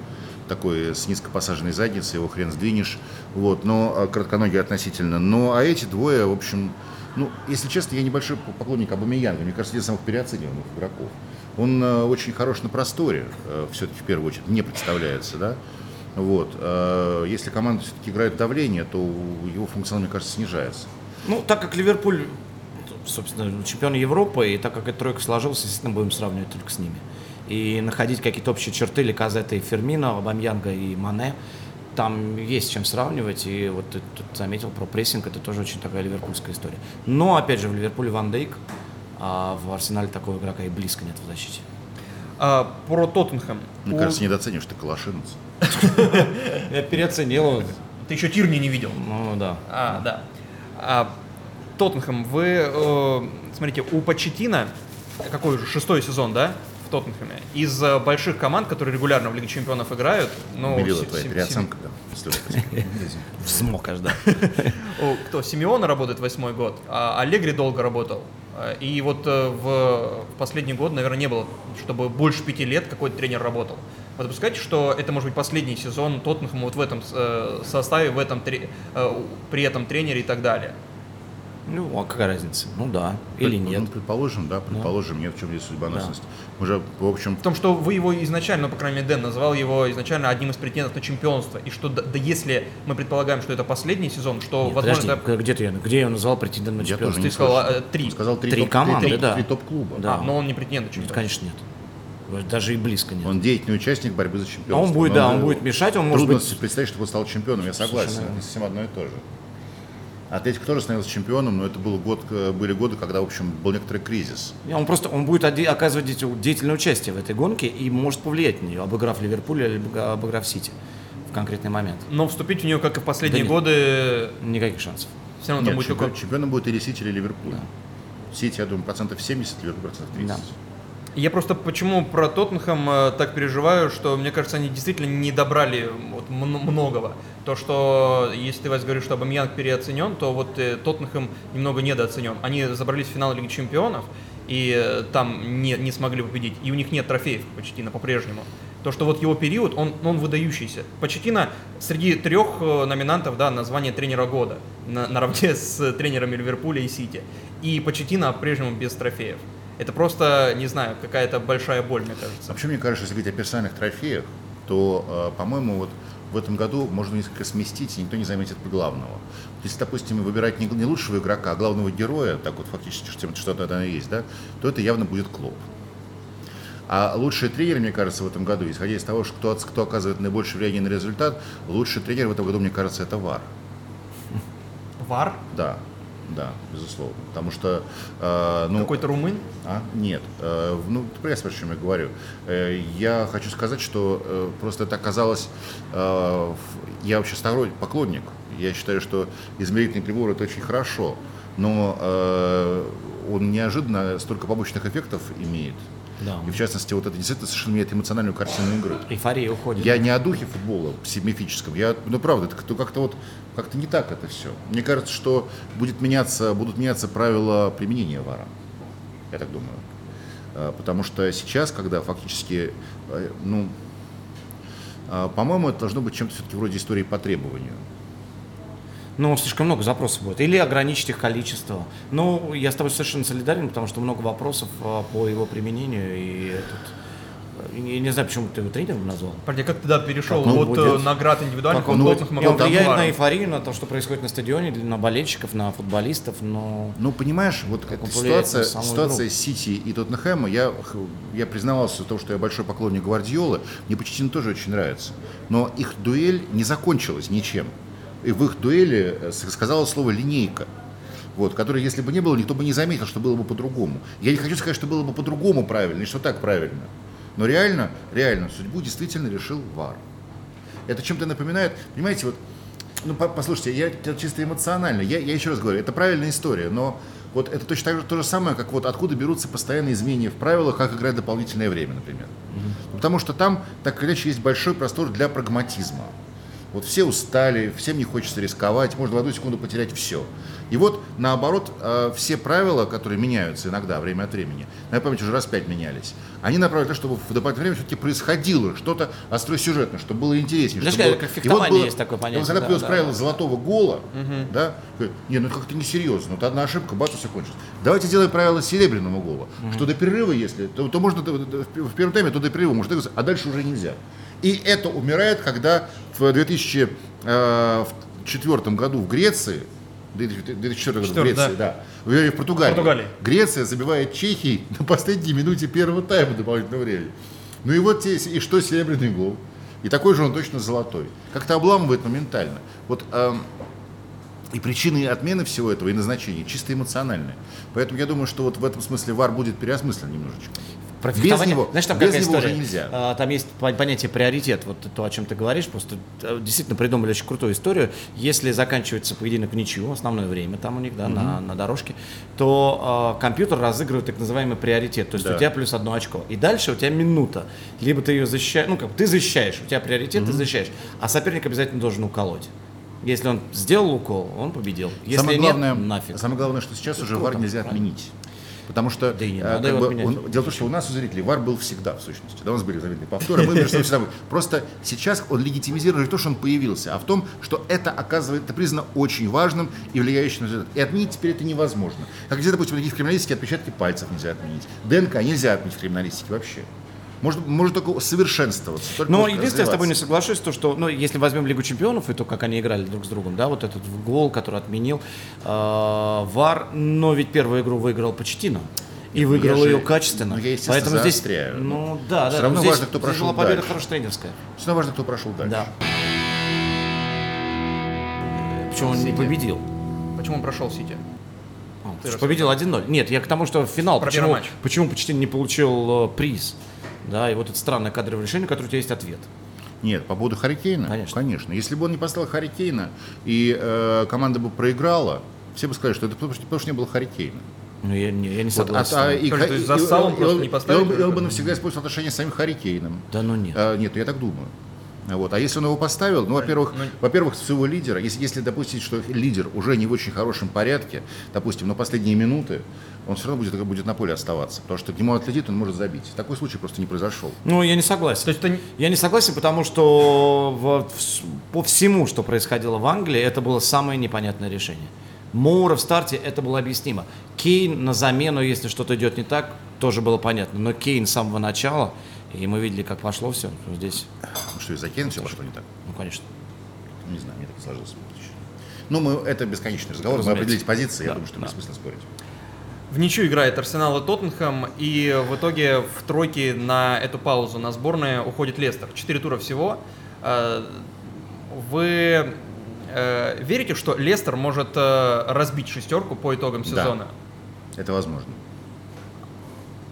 такой с низко посаженной задницей, его хрен сдвинешь. Вот, но э, коротконогий относительно. Но а эти двое, в общем, ну, если честно, я небольшой поклонник Абамеянга. Мне кажется, один из самых переоцениваемых игроков. Он э, очень хорош на просторе, все-таки в первую очередь, мне представляется, да. Вот. Если команда все-таки играет давление, то его функционал, мне кажется, снижается. Ну, так как Ливерпуль, собственно, чемпион Европы, и так как эта тройка сложилась, естественно, будем сравнивать только с ними. И находить какие-то общие черты Лаказета и Фермина, Абамьянга и Мане, там есть чем сравнивать, и вот ты тут заметил про прессинг, это тоже очень такая ливерпульская история. Но, опять же, в Ливерпуле Ван Дейк, а в Арсенале такого игрока и близко нет в защите. А, про Тоттенхэм. Мне У- кажется, недооценишь ты Калашинец. Я переоценил. Ты еще Тирни не видел. Ну, да. А, да. А, Тоттенхэм, вы, э, смотрите, у Почетина, какой уже, шестой сезон, да, Тоттенхэме, из э, больших команд, которые регулярно в Лиге Чемпионов играют, ну, Белила Си- твоя переоценка, да. с легкостью. Взмок аж, да. Кто? Симеона работает восьмой год, а Аллегри долго работал. А, И вот э, в, последний год, наверное, не было, чтобы больше пяти лет какой-то тренер работал. Вы допускаете, что это может быть последний сезон Тоттенхэма вот в этом э, составе, в этом, э, при этом тренере и так далее? Ну, а какая разница? Ну да. Или Ну, нет. предположим, да, предположим, нет, в чем здесь судьбоносность. Мы же, в общем, В том, что вы его изначально, ну, по крайней мере, Дэн называл его изначально одним из претендентов на чемпионство. И что, да, да если мы предполагаем, что это последний сезон, что, Нет, возможно, подожди, это... где ты, где я назвал претендент на Я чемпионство? тоже Ты сказал э, три. он сказал три, Три топ- команды, три- да. три топ-клуба. Да. А, но он не претендент на Нет, чемпионство. конечно, нет. Даже и близко нет. Он деятельный участник борьбы за А чемпионство. он будет, Но да, он будет мешать, он может Трудно быть... представить, чтобы он стал чемпионом, я согласен. Совершенно Это совсем одно и то же. Атлетик тоже становился чемпионом, но это был год, были годы, когда, в общем, был некоторый кризис. Не, Он просто он будет оказывать деятель- деятельное участие в этой гонке и может повлиять на нее, обыграв Ливерпуль или обыгра- обыграв Сити в конкретный момент. Но вступить в нее, как и в последние Да нет. годы, Никаких шансов. все равно Нет, там будет чемпион- только... чемпионом будет или Сити, или Ливерпуль. Сити, я думаю, процентов 70, Ливерпуль процентов 30. Да. Я просто почему про Тоттенхэм э, так переживаю, что мне кажется, они действительно не добрали вот многого. То, что если ты Вась говоришь, что Абамьянг переоценен, то вот э, Тоттенхэм немного недооценен. Они забрались в финал Лиги Чемпионов и э, там не, не смогли победить. И у них нет трофеев Почетина по-прежнему. То, что вот его период, он, он выдающийся. Почетина среди трех номинантов, да, название тренера года, на, наравне с тренерами Ливерпуля и Сити. И Почетина по-прежнему без трофеев. Это просто, не знаю, какая-то большая боль, мне кажется. Вообще, мне кажется, если говорить о персональных трофеях, то, э, по-моему, вот в этом году можно несколько сместить, и никто не заметит главного. Если, допустим, выбирать не, не лучшего игрока, а главного героя, так вот фактически что- что-то это есть, да, то это явно будет Клоп. А лучшие тренеры, мне кажется, в этом году, исходя из того, что кто, кто оказывает наибольшее влияние на результат, лучший тренер в этом году, мне кажется, это ВАР. Вар? Да, да, безусловно. Потому что, э, ну, Какой-то румын? а? Нет. Э, ну, ты понимаешь, о чем я говорю. Э, я хочу сказать, что э, просто это оказалось... э, я вообще сторонник, поклонник. Я считаю, что измерительный прибор это очень хорошо. Но э, он неожиданно столько побочных эффектов имеет. Да. И в частности, вот это действительно совершенно меняет эмоциональную картину игры. Эйфория уходит. Я не о духе футбола мифическом. Я, ну правда, это как-то вот как-то не так это все. Мне кажется, что будет меняться, будут меняться правила применения вара. Я так думаю. Э, Потому что сейчас, когда фактически, э, ну, э, по-моему, это должно быть чем-то все-таки вроде истории по требованию. Ну, слишком много запросов будет. Или ограничить их количество. Ну, я с тобой совершенно солидарен, потому что много вопросов а, по его применению. И этот... э, Я не знаю, почему ты его тренером назвал. Парни, как ты да, перешел Как от будет? э, наград индивидуальных Как он, от будет- и он влияет на эйфорию, на то, что происходит на стадионе, на болельщиков, на футболистов, но... Ну, понимаешь, вот Как эта ситуация, ситуация игру. Сити и Тоттенхэма, я, я признавался в том, что я большой поклонник Гвардиолы, мне Почтин тоже очень нравится. Но их дуэль не закончилась ничем. И в их дуэли э, сказала слово «линейка». Вот, которое, если бы не было, никто бы не заметил, что было бы по-другому. Я не хочу сказать, что было бы по-другому правильно, и что так правильно. Но реально, реально, судьбу действительно решил ВАР. Это чем-то напоминает, понимаете, вот, ну, по- послушайте, я чисто эмоционально, я, я еще раз говорю, это правильная история, но вот это точно так же то же самое, как вот откуда берутся постоянные изменения в правилах, как играть дополнительное время, например. Потому что там, так или иначе, есть большой простор для прагматизма. Вот все устали, всем не хочется рисковать, можно в одну секунду потерять все. И вот, наоборот, э, все правила, которые меняются иногда, время от времени, на моей памяти уже раз пять менялись, они направлены на то, чтобы в дополнительное время все-таки происходило что-то остросюжетное, чтобы было интереснее. Знаешь, чтобы было- как в И вот было- есть такое понятие, Вот когда да, появилось да, правило да. золотого гола, да, говорит, не, ну как-то несерьезно, вот одна ошибка, бац, все кончилось. Давайте сделаем правило серебряного гола, что до перерыва, если, то, то можно, до- до- в первом тайме, то до перерыва можно а дальше уже нельзя. И это умирает, когда в 2004 году в Греции 2004 году в Греции, да. В в Португалии. Португалии. Греция забивает Чехии на последней минуте первого тайма дополнительного времени. Ну и вот те, и что серебряный гол. И такой же он точно золотой. Как-то обламывает моментально. Вот эм, и причины отмены всего этого и назначения чисто эмоциональные. Поэтому я думаю, что вот в этом смысле ВАР будет переосмыслен немножечко. Про Без него- знаешь, там без какая него история? уже нельзя. А, Там есть пон- понятие приоритет, вот то, о чем ты говоришь, просто э, действительно придумали очень крутую историю. Если заканчивается поединок в ничью, основное время там у них, да, на, на дорожке, то э, компьютер разыгрывает так называемый приоритет, то есть Да. у тебя плюс одно очко. И дальше у тебя минута. Либо ты ее защищаешь, ну как, ты защищаешь, у тебя приоритет, ты защищаешь, а соперник обязательно должен уколоть. Если он сделал укол, он победил. Если самое, нет, главное, нафиг. самое главное, что сейчас уже круто, ВАР нельзя правильно. отменить. Потому что Да и не э, надо его бы, он- дело в том, что у нас у зрителей ВАР был всегда, в сущности. Да, у нас были заметные повторы, мы он всегда был. Просто сейчас он легитимизирует не то, что он появился, а в том, что это оказывает, это признано очень важным и влияющим на результат. И отменить теперь это невозможно. Как где, допустим, в криминалистике отпечатки пальцев нельзя отменить. ДНК нельзя отменить в криминалистике вообще. Может, может только совершенствоваться. только Но единственное, я с тобой не соглашусь, то, что, ну, если возьмем Лигу чемпионов и то, как они играли друг с другом, да, вот этот гол, который отменил э, ВАР, но ведь первую игру выиграл Почетино. И выиграл я же- ее качественно. ну, я, естественно, Поэтому здесь, заостряю. ну да, Всё да. равно но здесь- важно, кто здесь прошел была победа дальше. хорошая тренерская. Самое важное, кто прошел дальше. Да. Причем он не победил. Почему он прошел Сити? А, Ты победил 1-0. Нет, я к тому, что в финал. Про почему, почему почти не получил э, приз? Да, и вот это странное кадровое решение, которое у тебя есть ответ. Нет, по поводу Харикейна, Конечно. Если бы он не поставил Харикейна и э, команда бы проиграла, все бы сказали, что это потому, что, потому что не было Харикейна. Ну, я, не, я не Вот, согласен. а- а- и, Тоже, то есть и- за и- Салом просто и- не и поставили он, бы и он бы его? навсегда использовал отношения с самим Харикейном. Да ну нет. А, нет, я так думаю. Вот. А если он его поставил, ну, во-первых, Ну, во-первых, своего лидера, если, если допустить, что лидер уже не в очень хорошем порядке, допустим, на последние минуты, он все равно будет, будет на поле оставаться, потому что к нему отлетит, он может забить. Такой случай просто не произошел. Ну, я не согласен. То есть это Я не согласен, потому что в- в- по всему, что происходило в Англии, это было самое непонятное решение. Моура в старте, это было объяснимо. Кейн на замену, если что-то идет не так, тоже было понятно. Но Кейн с самого начала, и мы видели, как пошло все. Здесь, что, из-за Кейна все пошло не так? ну, конечно. Не знаю, мне так сложилось. Ну, мы, это бесконечный разговор, мы Разумеется. определить позиции, я Да, думаю, что да. бессмысленно спорить. В ничью играет Арсенал и Тоттенхэм, и в итоге в тройке на эту паузу на сборные уходит Лестер. Четыре тура всего. Э, Вы э, верите, что Лестер может э, разбить шестерку по итогам Да. сезона? Это возможно.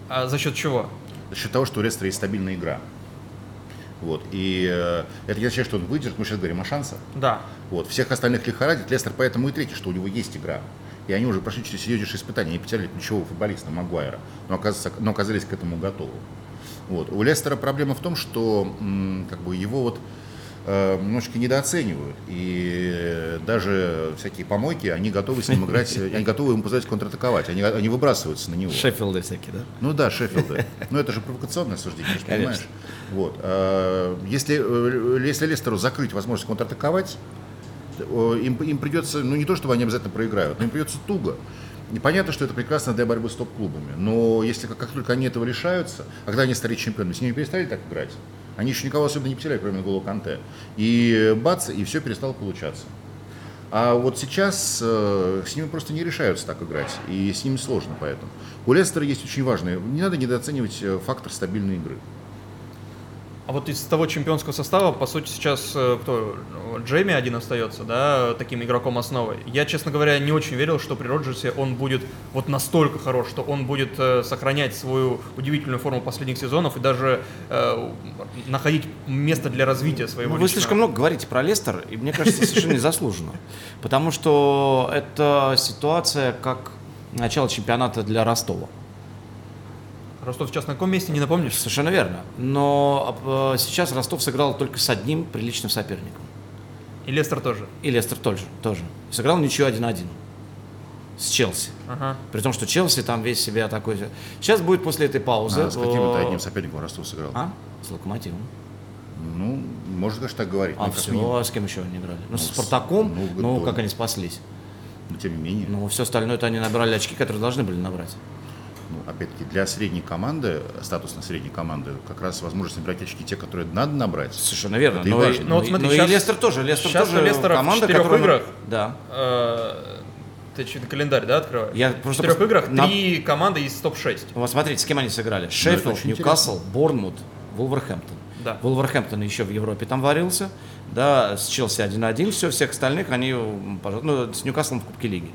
А за счет чего? За счет того, что у Лестера есть стабильная игра. Вот. И э, это не означает, что он выдержит, мы сейчас говорим о шансах. Да. Вот. Всех остальных лихорадит. Лестер поэтому и третий, что у него есть игра. И они уже прошли через серьезнейшие испытания. Они потеряли ключевого футболиста Магуайра, но, оказывается, но оказались к этому готовы. Вот. У Лестера проблема в том, что как бы его вот немножечко недооценивают. И э, даже всякие помойки, они готовы с ним играть, э, они готовы ему позволять контратаковать. Они, они выбрасываются на него. Шеффилды всякие, да? Ну да, Шеффилды. Но это же провокационное суждение, ты понимаешь. Вот. А, Если, э, если Лестеру закрыть возможность контратаковать, э, им, им придется, ну не то, чтобы они обязательно проиграют, но им придется туго. И понятно, что это прекрасно для борьбы с топ-клубами. Но если как, как только они этого лишаются, а когда они стали чемпионами, с ними перестали так играть. Они еще никого особенно не потеряли, кроме Голо Канте. И бац, и все перестало получаться. А вот сейчас э, с ними просто не решаются так играть, и с ними сложно поэтому. У Лестера есть очень важное, не надо недооценивать э, фактор стабильной игры. А вот из того чемпионского состава, по сути, сейчас э, кто? Джейми один остается, да, таким игроком основы. Я, честно говоря, не очень верил, что при Роджерсе он будет вот настолько хорош, что он будет э, сохранять свою удивительную форму последних сезонов и даже э, находить место для развития своего Ну, вы личного. слишком много говорите про Лестер, и мне кажется, совершенно незаслуженно. Потому что это ситуация как начало чемпионата для Ростова. Ростов сейчас на каком месте, не напомнишь? Совершенно верно. Но э, сейчас Ростов сыграл только с одним приличным соперником. И Лестер тоже. И Лестер тоже. тоже. Сыграл ничего 1-1 с Челси. Ага. При том, что Челси там весь себя такой... Сейчас будет после этой паузы... А с каким-то э, одним соперником Ростов сыграл? А? С Локомотивом. Ну, можно, конечно, так говорить. А все, минимум. а с кем еще они играли? Ну, с с- Спартаком, ну, ну, как они спаслись. Но тем не менее. Ну, все остальное это они набрали очки, которые должны были набрать. Ну, опять-таки, для средней команды, статусной средней команды, как раз возможность набирать очки те, которые надо набрать. Совершенно верно. Это и но, важно. и, Ну вот но и- смотри, но и щас- Лестер тоже. Лестер щас тоже Лестера в команда, четырех которая... играх. Да. Э, Ты что, календарь, да, открываешь? Я В просто четырех пос- играх на- три команды из топ-6. Вот смотрите, с кем они сыграли. Шеффилд, Ньюкасл, Борнмут, Вулверхэмптон. Да. Вулверхэмптон еще в Европе там варился. Да, с Челси 1-1. Все, всех остальных они, ну, с Ньюкаслом в Кубке Лиги.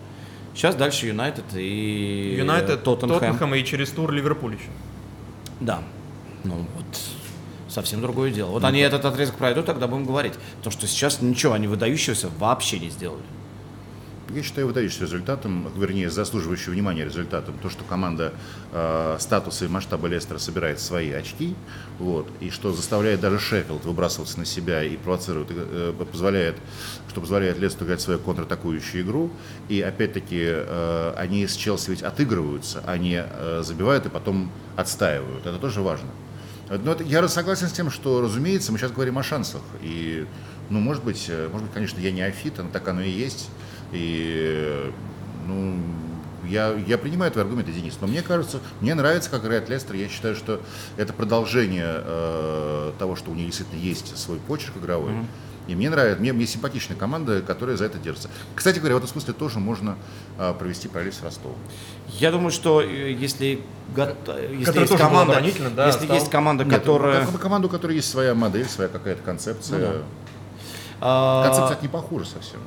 Сейчас дальше Юнайтед и Юнайтед, Тоттенхэм. Тоттенхэм и через тур Ливерпуль еще. Да. Ну вот, совсем другое дело. Вот они этот отрезок пройдут, тогда будем говорить. Потому что сейчас ничего они выдающегося вообще не сделали. Я считаю выдающимся результатом, вернее, заслуживающим внимания результатом, то, что команда э, статуса и масштаба Лестера собирает свои очки, вот, и что заставляет даже Шеффилд выбрасываться на себя и провоцирует, э, позволяет, что позволяет Лестеру играть свою контратакующую игру. И опять-таки э, они с Челси ведь отыгрываются, они э, забивают и потом отстаивают. Это тоже важно. Но это, я согласен с тем, что, разумеется, мы сейчас говорим о шансах. И, ну, может быть, э, может быть, конечно, я не афит, но так оно и есть. И, ну, я, я принимаю твои аргументы, Денис, но мне кажется, мне нравится, как играет Лестер. Я считаю, что это продолжение э, того, что у них действительно есть свой почерк игровой. И мне нравится, мне, мне симпатичная команда, которая за это держится. Кстати говоря, в этом смысле тоже можно э, провести параллель с Ростовом. Я думаю, что э, если, го- если есть команда, да, если стал- есть команда, Нет, которая... как- команда, у которой есть своя модель, своя какая-то концепция. Ну а, Концепция кстати, не похожа совсем.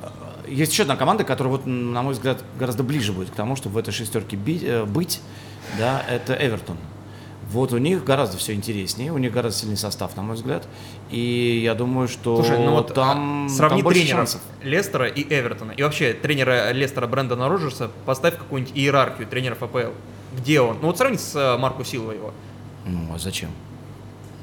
Есть еще одна команда, которая, вот, на мой взгляд, гораздо ближе будет к тому, чтобы в этой шестерке э, быть, да, это Эвертон. Вот у них гораздо все интереснее, у них гораздо сильный состав, на мой взгляд. И я думаю, что Слушай, ну вот там, а, сравни там больше тренеров шансов. Лестера и Эвертона. И вообще тренера Лестера Брэндона Роджерса поставь какую-нибудь иерархию тренеров АПЛ. Где он? Ну вот сравни с э, Марко Силва его. Ну, а зачем?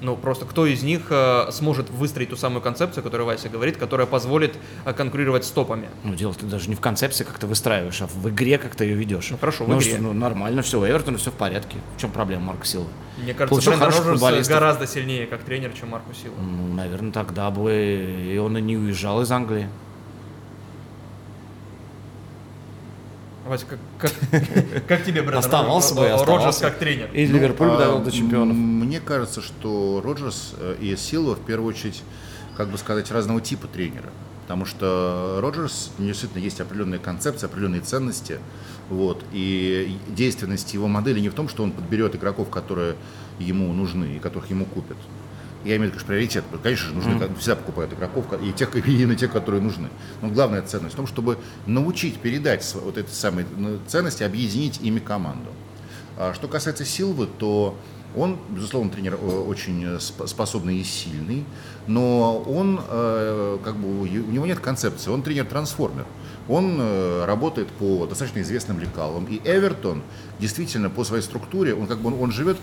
Ну, просто кто из них э, сможет выстроить ту самую концепцию, которую Вася говорит, которая позволит э, конкурировать с топами? Ну, дело ты даже не в концепции, как ты выстраиваешь, а в игре, как ты ее ведешь. Ну, хорошо, в ну, игре. Что, ну, нормально, все, у Эвертона все в порядке. В чем проблема Марка Силва? Мне кажется, хороших Роджерс гораздо сильнее как тренер, чем Марко Силва. Ну, наверное, тогда бы и он и не уезжал из Англии. Вася, как, как, как тебе Брэндон Оставался бы и Роджерс оставался. как тренер? И Ливерпуль а, довел до чемпионов. м, Мне кажется, что Роджерс э, и Силва в первую очередь, как бы сказать, разного типа тренера. Потому что Роджерс, у него действительно есть определенные концепции, определенные ценности. Вот, и действенность его модели не в том, что он подберет игроков, которые ему нужны и которых ему купят. Я имею в виду, конечно, приоритет. Конечно же, нужны, как- всегда покупают игроков, и тех, и на тех, которые нужны. Но главная ценность в том, чтобы научить передать вот эти самые ну, ценности, объединить ими команду. А Что касается Силвы, то он, безусловно, тренер э, очень э, сп- способный и сильный, но он, э, как бы, у него нет концепции, он тренер-трансформер. Он работает по достаточно известным лекалам. И Эвертон действительно по своей структуре, он как бы он, он живет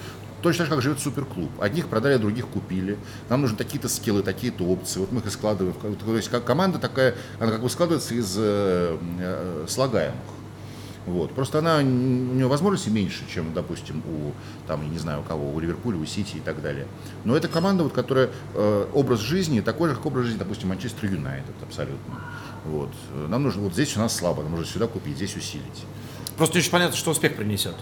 точно так же, как живет суперклуб. Одних продали, других купили. Нам нужны такие-то скиллы, такие-то опции. Вот мы их и складываем. То есть как команда такая, она как бы складывается из э, э, слагаемых. Вот. Просто она, у нее возможности меньше, чем, допустим, у, там, я не знаю, у кого, у Ливерпуля, у Сити и так далее. Но это команда, вот, которая э, образ жизни такой же, как образ жизни, допустим, Манчестер Юнайтед абсолютно. Вот. Нам нужно, вот здесь у нас слабо, нам нужно сюда купить, здесь усилить. Просто не очень понятно, что успех принесет.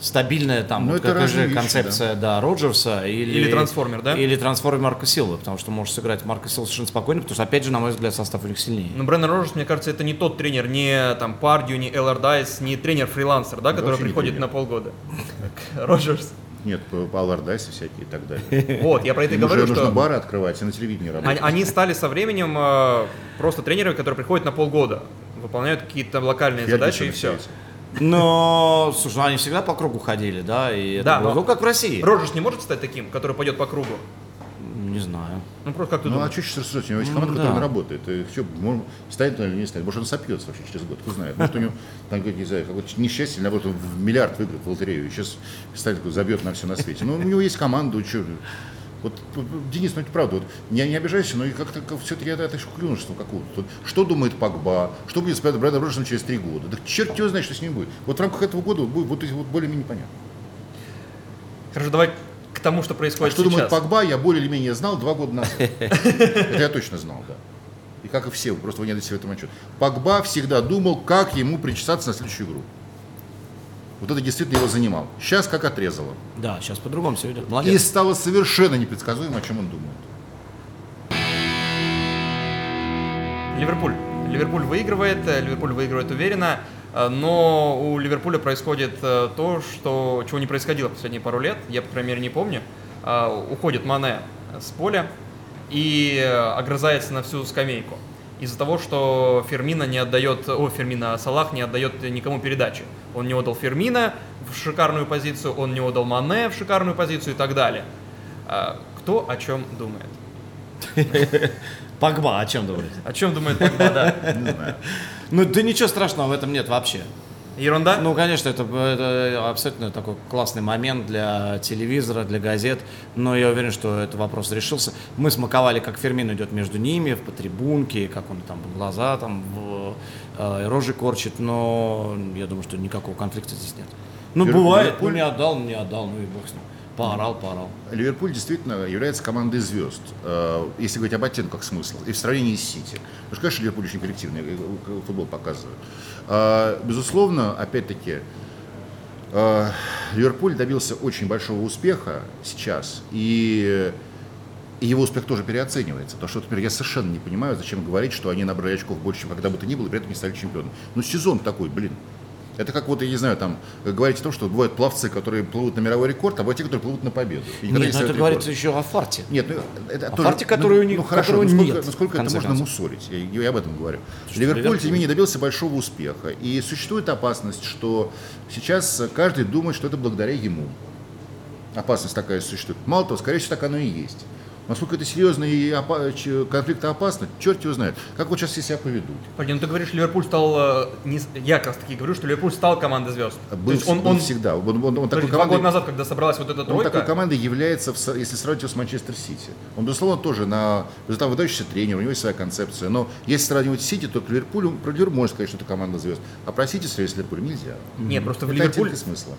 Стабильная там, Ну, вот это какая же концепция, да. Роджерса или... Или трансформер, да? Или трансформер Марка Силвы, потому что можешь сыграть Марка Силва совершенно спокойно, потому что, опять же, на мой взгляд, состав у них сильнее. Ну, Брэндон Роджерс, мне кажется, это не тот тренер, не там Пардью, не Эллардайс, не тренер-фрилансер, да, который вообще не приходит на полгода. Роджерс. Нет, Аллардайсы всякие и так далее. Вот, я про это и говорю, нужно что бары открывать и на телевидении они, работать. они стали со временем э, просто тренерами, которые приходят на полгода, выполняют какие-то локальные задачи и все. Но, слушай, ну они всегда по кругу ходили, да, и это Да, было, но- ну, как в России. Роджерс не может стать таким, который пойдет по кругу? Не знаю. Ну, просто как ты Ну, а думаешь? что сейчас рассуждать? У него есть Ну, команда, да. которая работает. И что, может, станет он или не станет? Может, он сопьется вообще через год, кто знает. Может, у него, там, не знаю, какое-то несчастье, или наоборот, он в миллиард выиграет в лотерею, и сейчас станет, забьет на все на свете. Но у него есть команда, что... Вот, вот, Денис, ну это правда, вот, не, не обижайся, но и как-то как, все-таки это, это клюношество какого-то. Что думает Погба, что будет с Брэдом Роджерсом через три года? Да черт его знает, что с ним будет. Вот в рамках этого года будет вот, вот более-менее понятно. Хорошо, давай к тому, что А происходит что думает сейчас. Погба, я более или менее знал два года назад. Это я точно знал, да. И как и все, просто вы не себе в этом отчет. Погба всегда думал, как ему причесаться на следующую игру. Вот это действительно его занимал. Сейчас как отрезало. Да, сейчас по-другому все идет. И Молодец. стало совершенно непредсказуемо, о чем он думает. Ливерпуль. Ливерпуль выигрывает, э, Ливерпуль выигрывает уверенно, э, но у Ливерпуля происходит э, то, что, чего не происходило последние пару лет, я, по крайней мере, не помню. Уходит Мане с поля и огрызается на всю скамейку из-за того, что Фермина не отдает, о, Фермина, Салах не отдает никому передачи. Он не отдал Фермина в шикарную позицию, он не отдал Мане в шикарную позицию и так далее. Э, Кто о чем думает? Погба, о чем думаете? О чем думает Погба, да? Не знаю. Ну, да ничего страшного в этом нет вообще. Ерунда? Ну, конечно, это, это абсолютно такой классный момент для телевизора, для газет, но я уверен, что этот вопрос решился. Мы смаковали, как Фермин идет между ними, по трибунке, как он там глаза там в, рожи корчит, но я думаю, что никакого конфликта здесь нет. Ну, Ливер- бывает, ну Ливерпуль- не отдал, ну не отдал, ну и бог с ним. Поорал, поорал. Ливерпуль действительно является командой звезд, э, если говорить об оттенках смысла, и в сравнении с Сити. Потому что, конечно, Ливерпуль очень коллективный э, э, футбол показывает. Э, Безусловно, опять-таки, э, Ливерпуль добился очень большого успеха сейчас, и и его успех тоже переоценивается. Потому что, например, я совершенно не понимаю, зачем говорить, что они набрали очков больше, чем когда бы то ни было, и при этом не стали чемпионом. Ну, сезон такой, блин. Это как вот, я не знаю, там, говорить о том, что бывают пловцы, которые плывут на мировой рекорд, а бывают те, которые плывут на победу. Никогда не Нет, ну это говорится рекорд. еще о фарте. Нет, ну это А тоже- которую ну, не- ну хорошо, которую ну сколько, нет, ну сколько в это можно концов. мусолить? Я, я об этом говорю. Что, Ливерпуль, Ливерпуль? тем не менее, добился большого успеха. И существует опасность, что сейчас каждый думает, что это благодаря ему. Опасность такая существует. Мало того, скорее всего, так оно и есть. Насколько это серьезно и опа- ч- конфликтоопасно, черт его знает. Как вот сейчас все себя поведут? Погоди, ну ты говоришь, Ливерпуль стал... э, не я как раз таки говорю, что Ливерпуль стал командой звезд. Был, он, был он, всегда. Он, он- он такой два командой- года назад, когда собралась вот эта Он тройка, такой командой является, в если сравнить его с Манчестер Сити. Он, безусловно, тоже на там выдающийся тренер, у него есть своя концепция. Но если сравнивать с Сити, то к Ливерпулю, про Ливерпуль можно сказать, что это команда звезд. А про Сити сравнивать с Ливерпулем нельзя. нет, просто в это Ливерпуль оттенки смысла.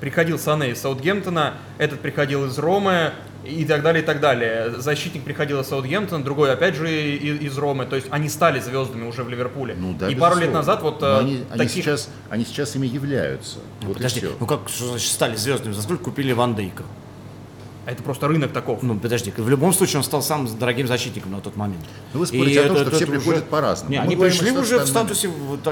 приходил Сане из Саутгемптона, этот приходил из Ромы и так далее, и так далее. Защитник приходил из Саутгемптона, другой опять же из Ромы. То есть они стали звездами уже в Ливерпуле. Ну, да, и пару лет назад вот Но э, они, они таких... сейчас, они сейчас ими являются. Ну, вот подожди, ну как, что значит стали звездами? За сколько купили Ван Дейка? А Это просто рынок таков. Ну, подожди, в любом случае он стал самым дорогим защитником на тот момент. Ну, вы спорите И о том, что все уже- приходят по-разному. Не, они пришли уже в статусе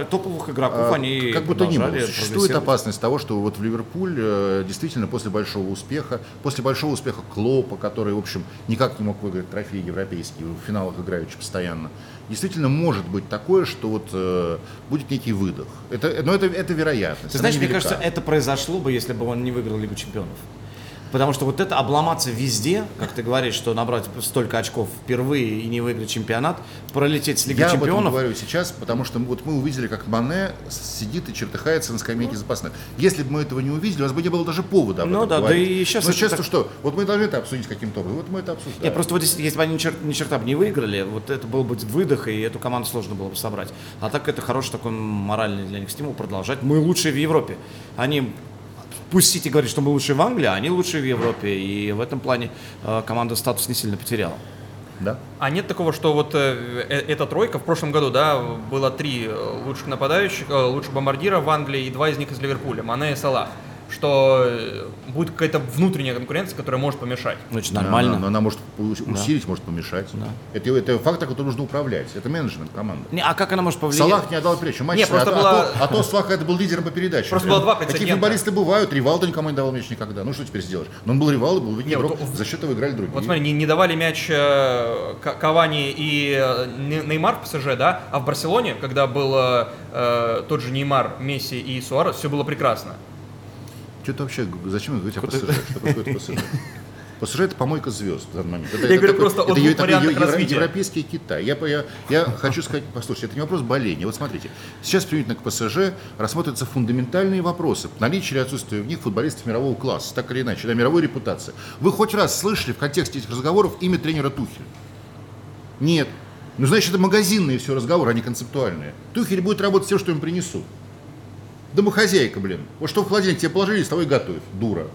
топовых игроков, А, они как бы то ни было, существует опасность того, что вот в Ливерпуль э, действительно после большого успеха, после большого успеха Клопа, который, в общем, никак не мог выиграть трофеи европейские, в финалах играючи постоянно, действительно может быть такое, что вот э, будет некий выдох. Это, но это, это вероятность. Ты знаешь, мне кажется, это произошло бы, если бы он не выиграл Лигу чемпионов. Потому что вот это обломаться везде, как ты говоришь, что набрать столько очков впервые и не выиграть чемпионат, пролететь с Лиги Я об этом чемпионов. говорю сейчас, потому что вот мы увидели, как Мане сидит и чертыхается на скамейке запасных. Если бы мы этого не увидели, у нас бы не было даже повода об Ну этом да, да говорить. и щас Но сейчас так- что? Вот мы должны это обсудить каким-то образом. Вот мы это обсуждаем. Нет, просто вот если, если бы они ни, чер- ни черта бы не выиграли, вот это был бы выдох, и эту команду сложно было бы собрать. А так это хороший такой моральный для них стимул продолжать. Мы лучшие в Европе. Они, пусть Сити говорит, что мы лучшие в Англии, а они лучшие в Европе. И в этом плане э, команда статус не сильно потеряла. Да? А нет такого, что вот э, э, эта тройка в прошлом году, да, было три э, лучших нападающих, э, лучших бомбардира в Англии и два из них из Ливерпуля, Мане и Салах, что э, будет какая-то внутренняя конкуренция, которая может помешать. Ну, Очень Она- нормально. Но она может ус- усилить, может помешать. Да. Это, это фактор, который нужно управлять. Это менеджмент команды. Не, а как она может повлиять? Салах не отдал передачу. Матч, Не, просто а, была- а, то, а то Салах это был лидером по передаче. Просто было два Такие футболисты бывают. Ривалдо никому не давал мяч никогда. Ну что теперь сделаешь? Но он был Ривалдо, был видный Не, вот За счет этого играли другие. Вот смотри, не, не давали мяч э, Кавани и э, Не- Неймар в ПСЖ, да, а в Барселоне, когда был э, э, тот же Неймар, Месси и Суарес, все было прекрасно. Что-то вообще, зачем говорить о ПСЖ? Что такое ПСЖ? ПСЖ это помойка звезд в данный момент. Это, Я это говорю просто о это такой вариантах евро- развития. европейский Китай. Я, я, я хочу сказать, послушайте, это не вопрос боления. Вот смотрите, сейчас применительно к ПСЖ рассматриваются фундаментальные вопросы. Наличие или отсутствие в них футболистов мирового класса, так или иначе, да, мировой репутации. Вы хоть раз слышали в контексте этих разговоров имя тренера Тухель? Нет. Ну, значит, это магазинные все разговоры, а не концептуальные. Тухель будет работать тем, что им принесут. Домохозяйка, блин. Вот что в холодильник тебе положили, с того и готовь, дура.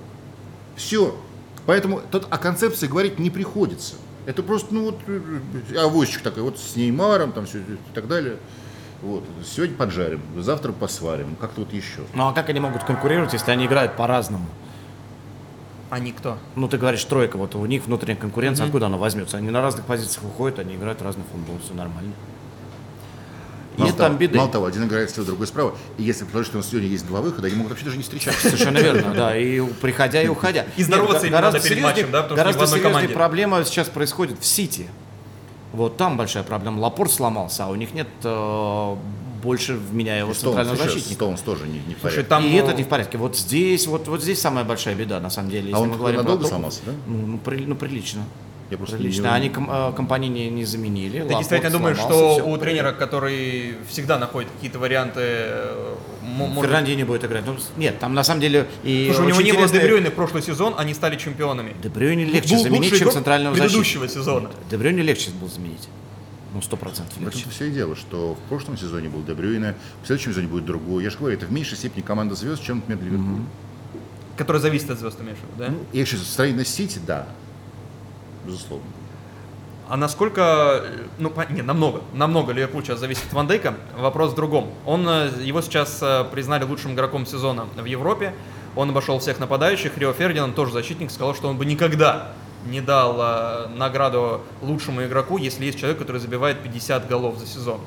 Все. Поэтому тут о концепции говорить не приходится. Это просто, ну вот, э, авозчик такой, вот с Неймаром, там все и так далее. Вот. Сегодня поджарим, завтра посварим, как-то вот еще. Ну а как они могут конкурировать, если они играют по-разному? А никто. Ну, ты говоришь, тройка, вот у них внутренняя конкуренция, откуда она возьмется? Они на разных позициях выходят, они играют разный футбол, все нормально. Мало Нет того, там беды. Мало того, один играет слева, другой справа. И если предположить, что у нас сегодня есть два выхода, они могут вообще даже не встречаться. Совершенно верно, да, и приходя и уходя. И здороваться Нет, им гораздо надо перед серьезнее- матчем, да, потому что Гораздо серьезнее проблема сейчас происходит в Сити. Вот там большая проблема. Лапорт сломался, а у них нет э, больше вменяемого Стоунс центрального сейчас, защитника. Стоунс тоже не, не в Слушай, порядке. там... и э, этот не в порядке. Вот здесь, вот, вот здесь самая большая беда, на самом деле. А если он мы говорим про надолго топ- сломался, да? Ну, ну, при- ну, прилично. Я просто Прилично. не- Они ком- э, компании не, не заменили. Ты действительно думаешь, что всё, у тренера, который всегда находит какие-то варианты, э, может- Фернанди не будет играть. Ну, нет, там на самом деле и Слушай, у него не было Дебрюйна в прошлый сезон, они стали чемпионами. Дебрюйне легче Был заменить, чем центрального предыдущего защитника. сезона. Дебрюйне легче был заменить. Ну, сто процентов В легче. этом все и дело, что в прошлом сезоне был Дебрюйне, в следующем сезоне будет другой. Я же говорю, это в меньшей степени команда звезд, чем, например, Ливерпуль. Который зависит от звезд, имеешь в виду, да? Ну, я сейчас строительность Сити, да, безусловно. А насколько, ну, не, намного, намного Ливерпуль сейчас зависит от Ван Дейка. Вопрос в другом. Он, э, его сейчас э, признали лучшим игроком сезона в Европе. Он обошел всех нападающих. Рио Фердинанд, тоже защитник, сказал, что он бы никогда не дал э, награду лучшему игроку, если есть человек, который забивает 50 голов за сезон.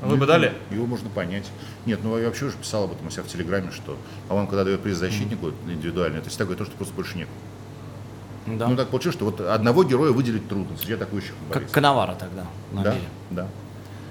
Вы бы Ну, дали? Его можно понять. Нет, ну я вообще уже писал об этом у себя в Телеграме, что, по-моему, когда дает приз защитнику индивидуально, это всегда говорит то, что просто больше нет. Да. Ну так получилось, что вот одного героя выделить трудно среди атакующих как футболистов. Канавара тогда на Да, мире. да.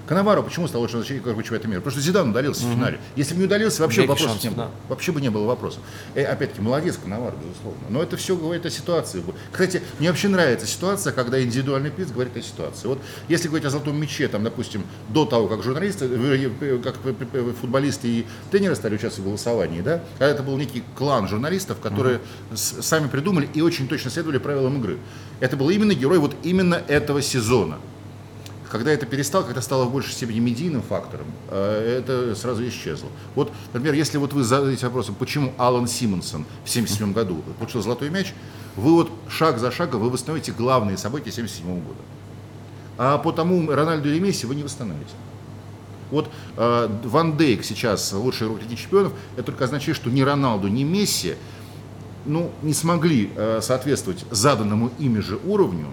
Канаваро почему стал лучшим защитником чемпионата мира? Потому что Зидан удалился в финале. Если бы не удалился, вообще Никаких вопросов не шансов, было. да. Вообще бы не было вопросов. Э, опять-таки, молодец Канаваро, безусловно. Но это все говорит о ситуации. Кстати, мне вообще нравится ситуация, когда индивидуальный приз говорит о ситуации. Вот если говорить о золотом мяче, там, допустим, до того, как журналисты, э, э, как п- п- футболисты и тренеры стали участвовать в голосовании, да, а это был некий клан журналистов, которые с- сами придумали и очень точно следовали правилам игры. Это был именно герой вот именно этого сезона. Когда это перестало, когда стало в большей степени медийным фактором, э, это сразу исчезло. Вот, например, если вот вы задаете вопросом, почему Алан Симонсон в 1977 году получил золотой мяч, вы вот шаг за шагом вы восстановите главные события 1977 года. А по тому Рональду или Месси вы не восстановите. Вот э, Ван Дейк сейчас лучший игрок Лиги чемпионов, это только означает, что ни Роналду, ни Месси ну, не смогли э, соответствовать заданному ими же уровню,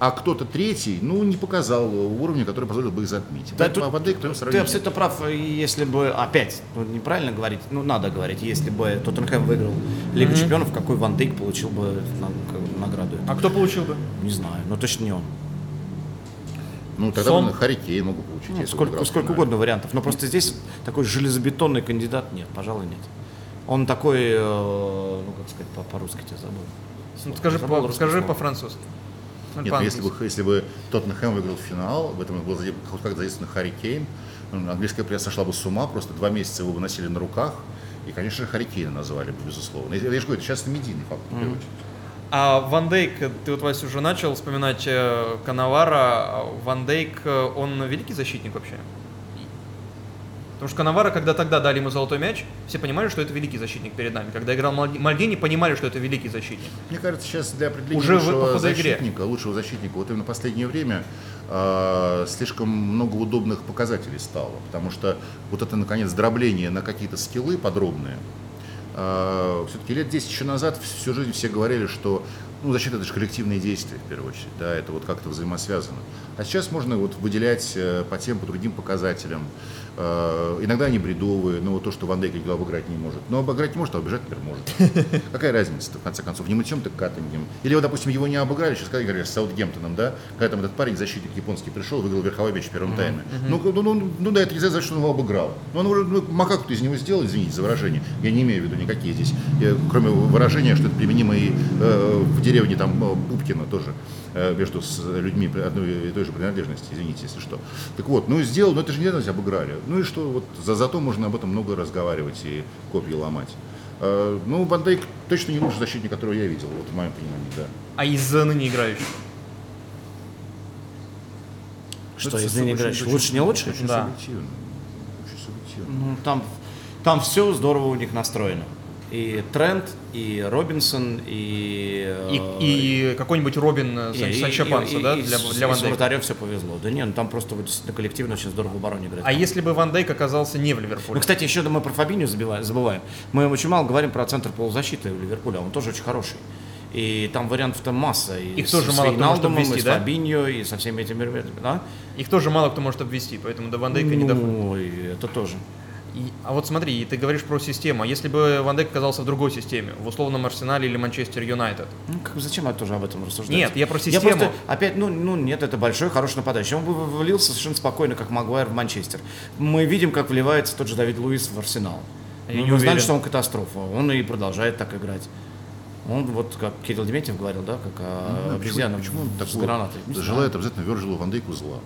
а кто-то третий, ну, не показал уровня, который позволил бы их затмить. Да, тут Ван Дейк в твоем ты абсолютно прав, если бы, опять, ну, неправильно говорить, ну, надо говорить, если бы Тоттенхэм выиграл Лигу чемпионов, какой Ван Дейк получил бы награду? А кто получил бы? Не знаю, но точно не он. Ну, тогда Сон. бы Харри Кейн мог бы получить. Ну, сколько, играл сколько угодно вариантов. Но просто здесь такой железобетонный кандидат нет, пожалуй, нет. Он такой, э, ну как сказать, по- по-русски тебя забыл. Ну, скажи, по, скажи. Ну, Нет, ну, если бы, если бы Тоттенхэм выиграл финал, в этом был как задействован Харри Кейн, ну, английская пресса сошла бы с ума, просто два месяца его выносили на руках, и, конечно же, Харри Кейна назвали бы, безусловно. Я, я же говорю, это сейчас медийный факт, в первую очередь. А Ван Дейк, ты вот, Вася, уже начал вспоминать э, Канавара. А Ван Дейк, э, он великий защитник вообще? Потому что Канавара, когда тогда дали ему золотой мяч, все понимали, что это великий защитник перед нами. Когда играл Мальдини, понимали, что это великий защитник. Мне кажется, сейчас для определения Уже лучшего ходу игре. защитника, лучшего защитника, вот именно в последнее время э, слишком много удобных показателей стало, потому что вот это, наконец, дробление на какие-то скиллы подробные, все-таки лет 10 еще назад всю жизнь все говорили, что ну, защита это же коллективные действия, в первую очередь, да, это вот как-то взаимосвязано. А сейчас можно вот выделять э, по тем, по другим показателям. Э, Иногда они бредовые, ну вот то, что Ван Дейк никто обыграть не может. Но обыграть не может, а обижать, например, может. Какая разница-то, в конце концов, не мытьем, так катанием. Или вот, допустим, его не обыграли, сейчас как говорят, с Саутгемптоном, да, когда там этот парень, защитник японский, пришел, выиграл верховой мяч в первом тайме. Ну, ну, ну, ну да, это нельзя сказать, что он его обыграл. Но он уже, ну, макаку-то из него сделал, извините за выражение. Я не имею в виду никакие здесь, э, кроме выражения, что это применимо и э, в деревне там Пупкина тоже, между с людьми одной и той же принадлежности, извините, если что. Так вот, ну сделал, но это же не обыграли. Ну и что, вот за, зато можно об этом много разговаривать и копья ломать. Э, ну, Ван Дейк точно не лучший защитник, которого я видел, вот в моем понимании, да. А из ныне играющих? Что, из ныне играющих? Лучше, не лучше? Да. Субъективно. Очень субъективно. Ну, там, там все здорово у них настроено. И Трент, и Робинсон, и... И, э, и какой-нибудь Робин Санчо Панса, да, и для, для и Ван Дейка. вратарем все повезло. Да нет, ну там просто вот действительно коллективно очень здорово в обороне играет. А если бы Ван Дейк оказался не в Ливерпуле? Ну, кстати, еще мы про забиваем- забываем. Мы очень мало говорим про центр полузащиты у Ливерпуля, он тоже очень хороший. И там вариантов-то масса. И Их с- тоже с мало кто может обвести, и с да? Фабиньо, и со всеми этими ребятами, да? Их тоже мало кто может обвести, поэтому до Ван Дейка не доходит. Ну, это тоже. И- а вот смотри, ты говоришь про систему. А если бы Ван Дейк оказался в другой системе, в условном Арсенале или Манчестер Юнайтед? Ну, как, зачем я тоже об этом рассуждать? Нет, я про Я систему. просто, опять, ну, ну, нет, это большой, хороший нападающий. Он бы влился совершенно спокойно, как Магуайр в Манчестер. Мы видим, как вливается тот же Давид Луис в Арсенал. Я Ну, не мы знаем, что он катастрофа. Он и продолжает так играть. Он вот, как Кирилл Дементьев говорил, да, как а, Ну, обезьяна почему, почему он с гранатой. Желает обязательно Вержилу Ван Дейку зла?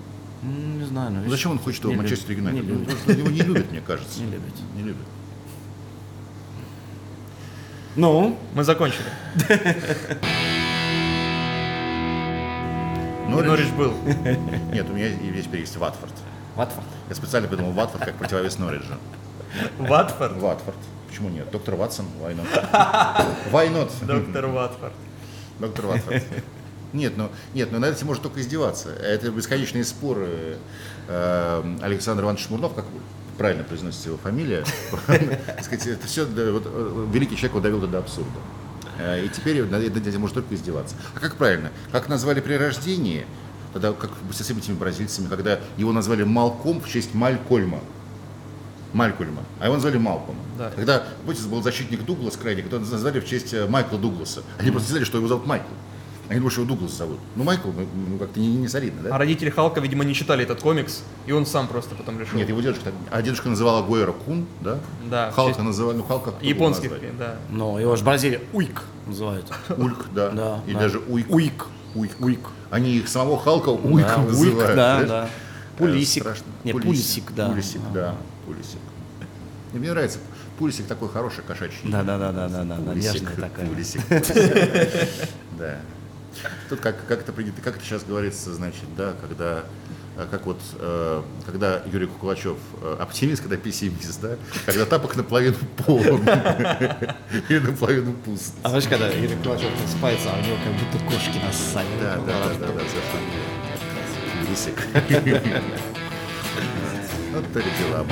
М, Не знаю, но Ну, видишь, зачем он хочет в Манчестер Юнайтед? Ну, потому что Его не любит, мне кажется. Не любит. Не любит. Ну, Мы закончили. Норвич? Норридж был. Нет, у меня есть теперь есть Ватфорд. Ватфорд. Я специально придумал Ватфорд как противовес Норриджа. Ватфорд. Ватфорд. Почему нет? Доктор Ватсон, why not? Why not? Доктор Ватфорд. Доктор Ватфорд. Нет, ну, нет, ну над этим можно только издеваться. Это бесконечные споры. Э, Александр Иванович Шмурнов, как правильно произносится его фамилия, это все э, великий человек довел до абсурда. Э, И теперь над этим можно только издеваться. А как правильно? Как назвали при рождении, тогда как со всеми этими бразильцами, когда его назвали Малком в честь Малькольма. Малькольма, а его назвали Малком. Да. Когда, помните, был защитник Дуглас крайний, который назвали в честь Майкла Дугласа. Они просто знали, что его зовут Майкл. Они что его Дуглас зовут. Ну, Майкл, ну, ну, как-то не, не солидно, да? А родители Халка, видимо, не читали этот комикс, и он сам просто потом решил. Нет, его дедушка, так- а дедушка называл Агуэра Кун, да? Да, в Халка честь- называли, ну, Халка назвать? да. но его же Бразилия Уик называют. Ульк, да. Да, И да. даже Уик. Уик. Уик. Уик. Они их самого Халка Уиком Да, Уик, называют. да, знаешь? да. Э, Пулисик. страшно. Не, Пулисик, да. Пулисик, да. Пулисик. И мне нравится. Пулисик такой хороший кошачий. Да, да, да, да, да, да, да, Пулисик, нежная такая. Пулисик. Да. Тут как, как это принято, как это сейчас говорится, значит, да, когда э, как вот, э, когда Юрий Куклачев э, оптимист, когда пессимист, да, когда тапок наполовину полон и наполовину пуст. А знаешь, когда Юрий Кулачев просыпается, а у него как будто кошки нассали. Да, да, да, да, да. Пулисик. Вот это дела.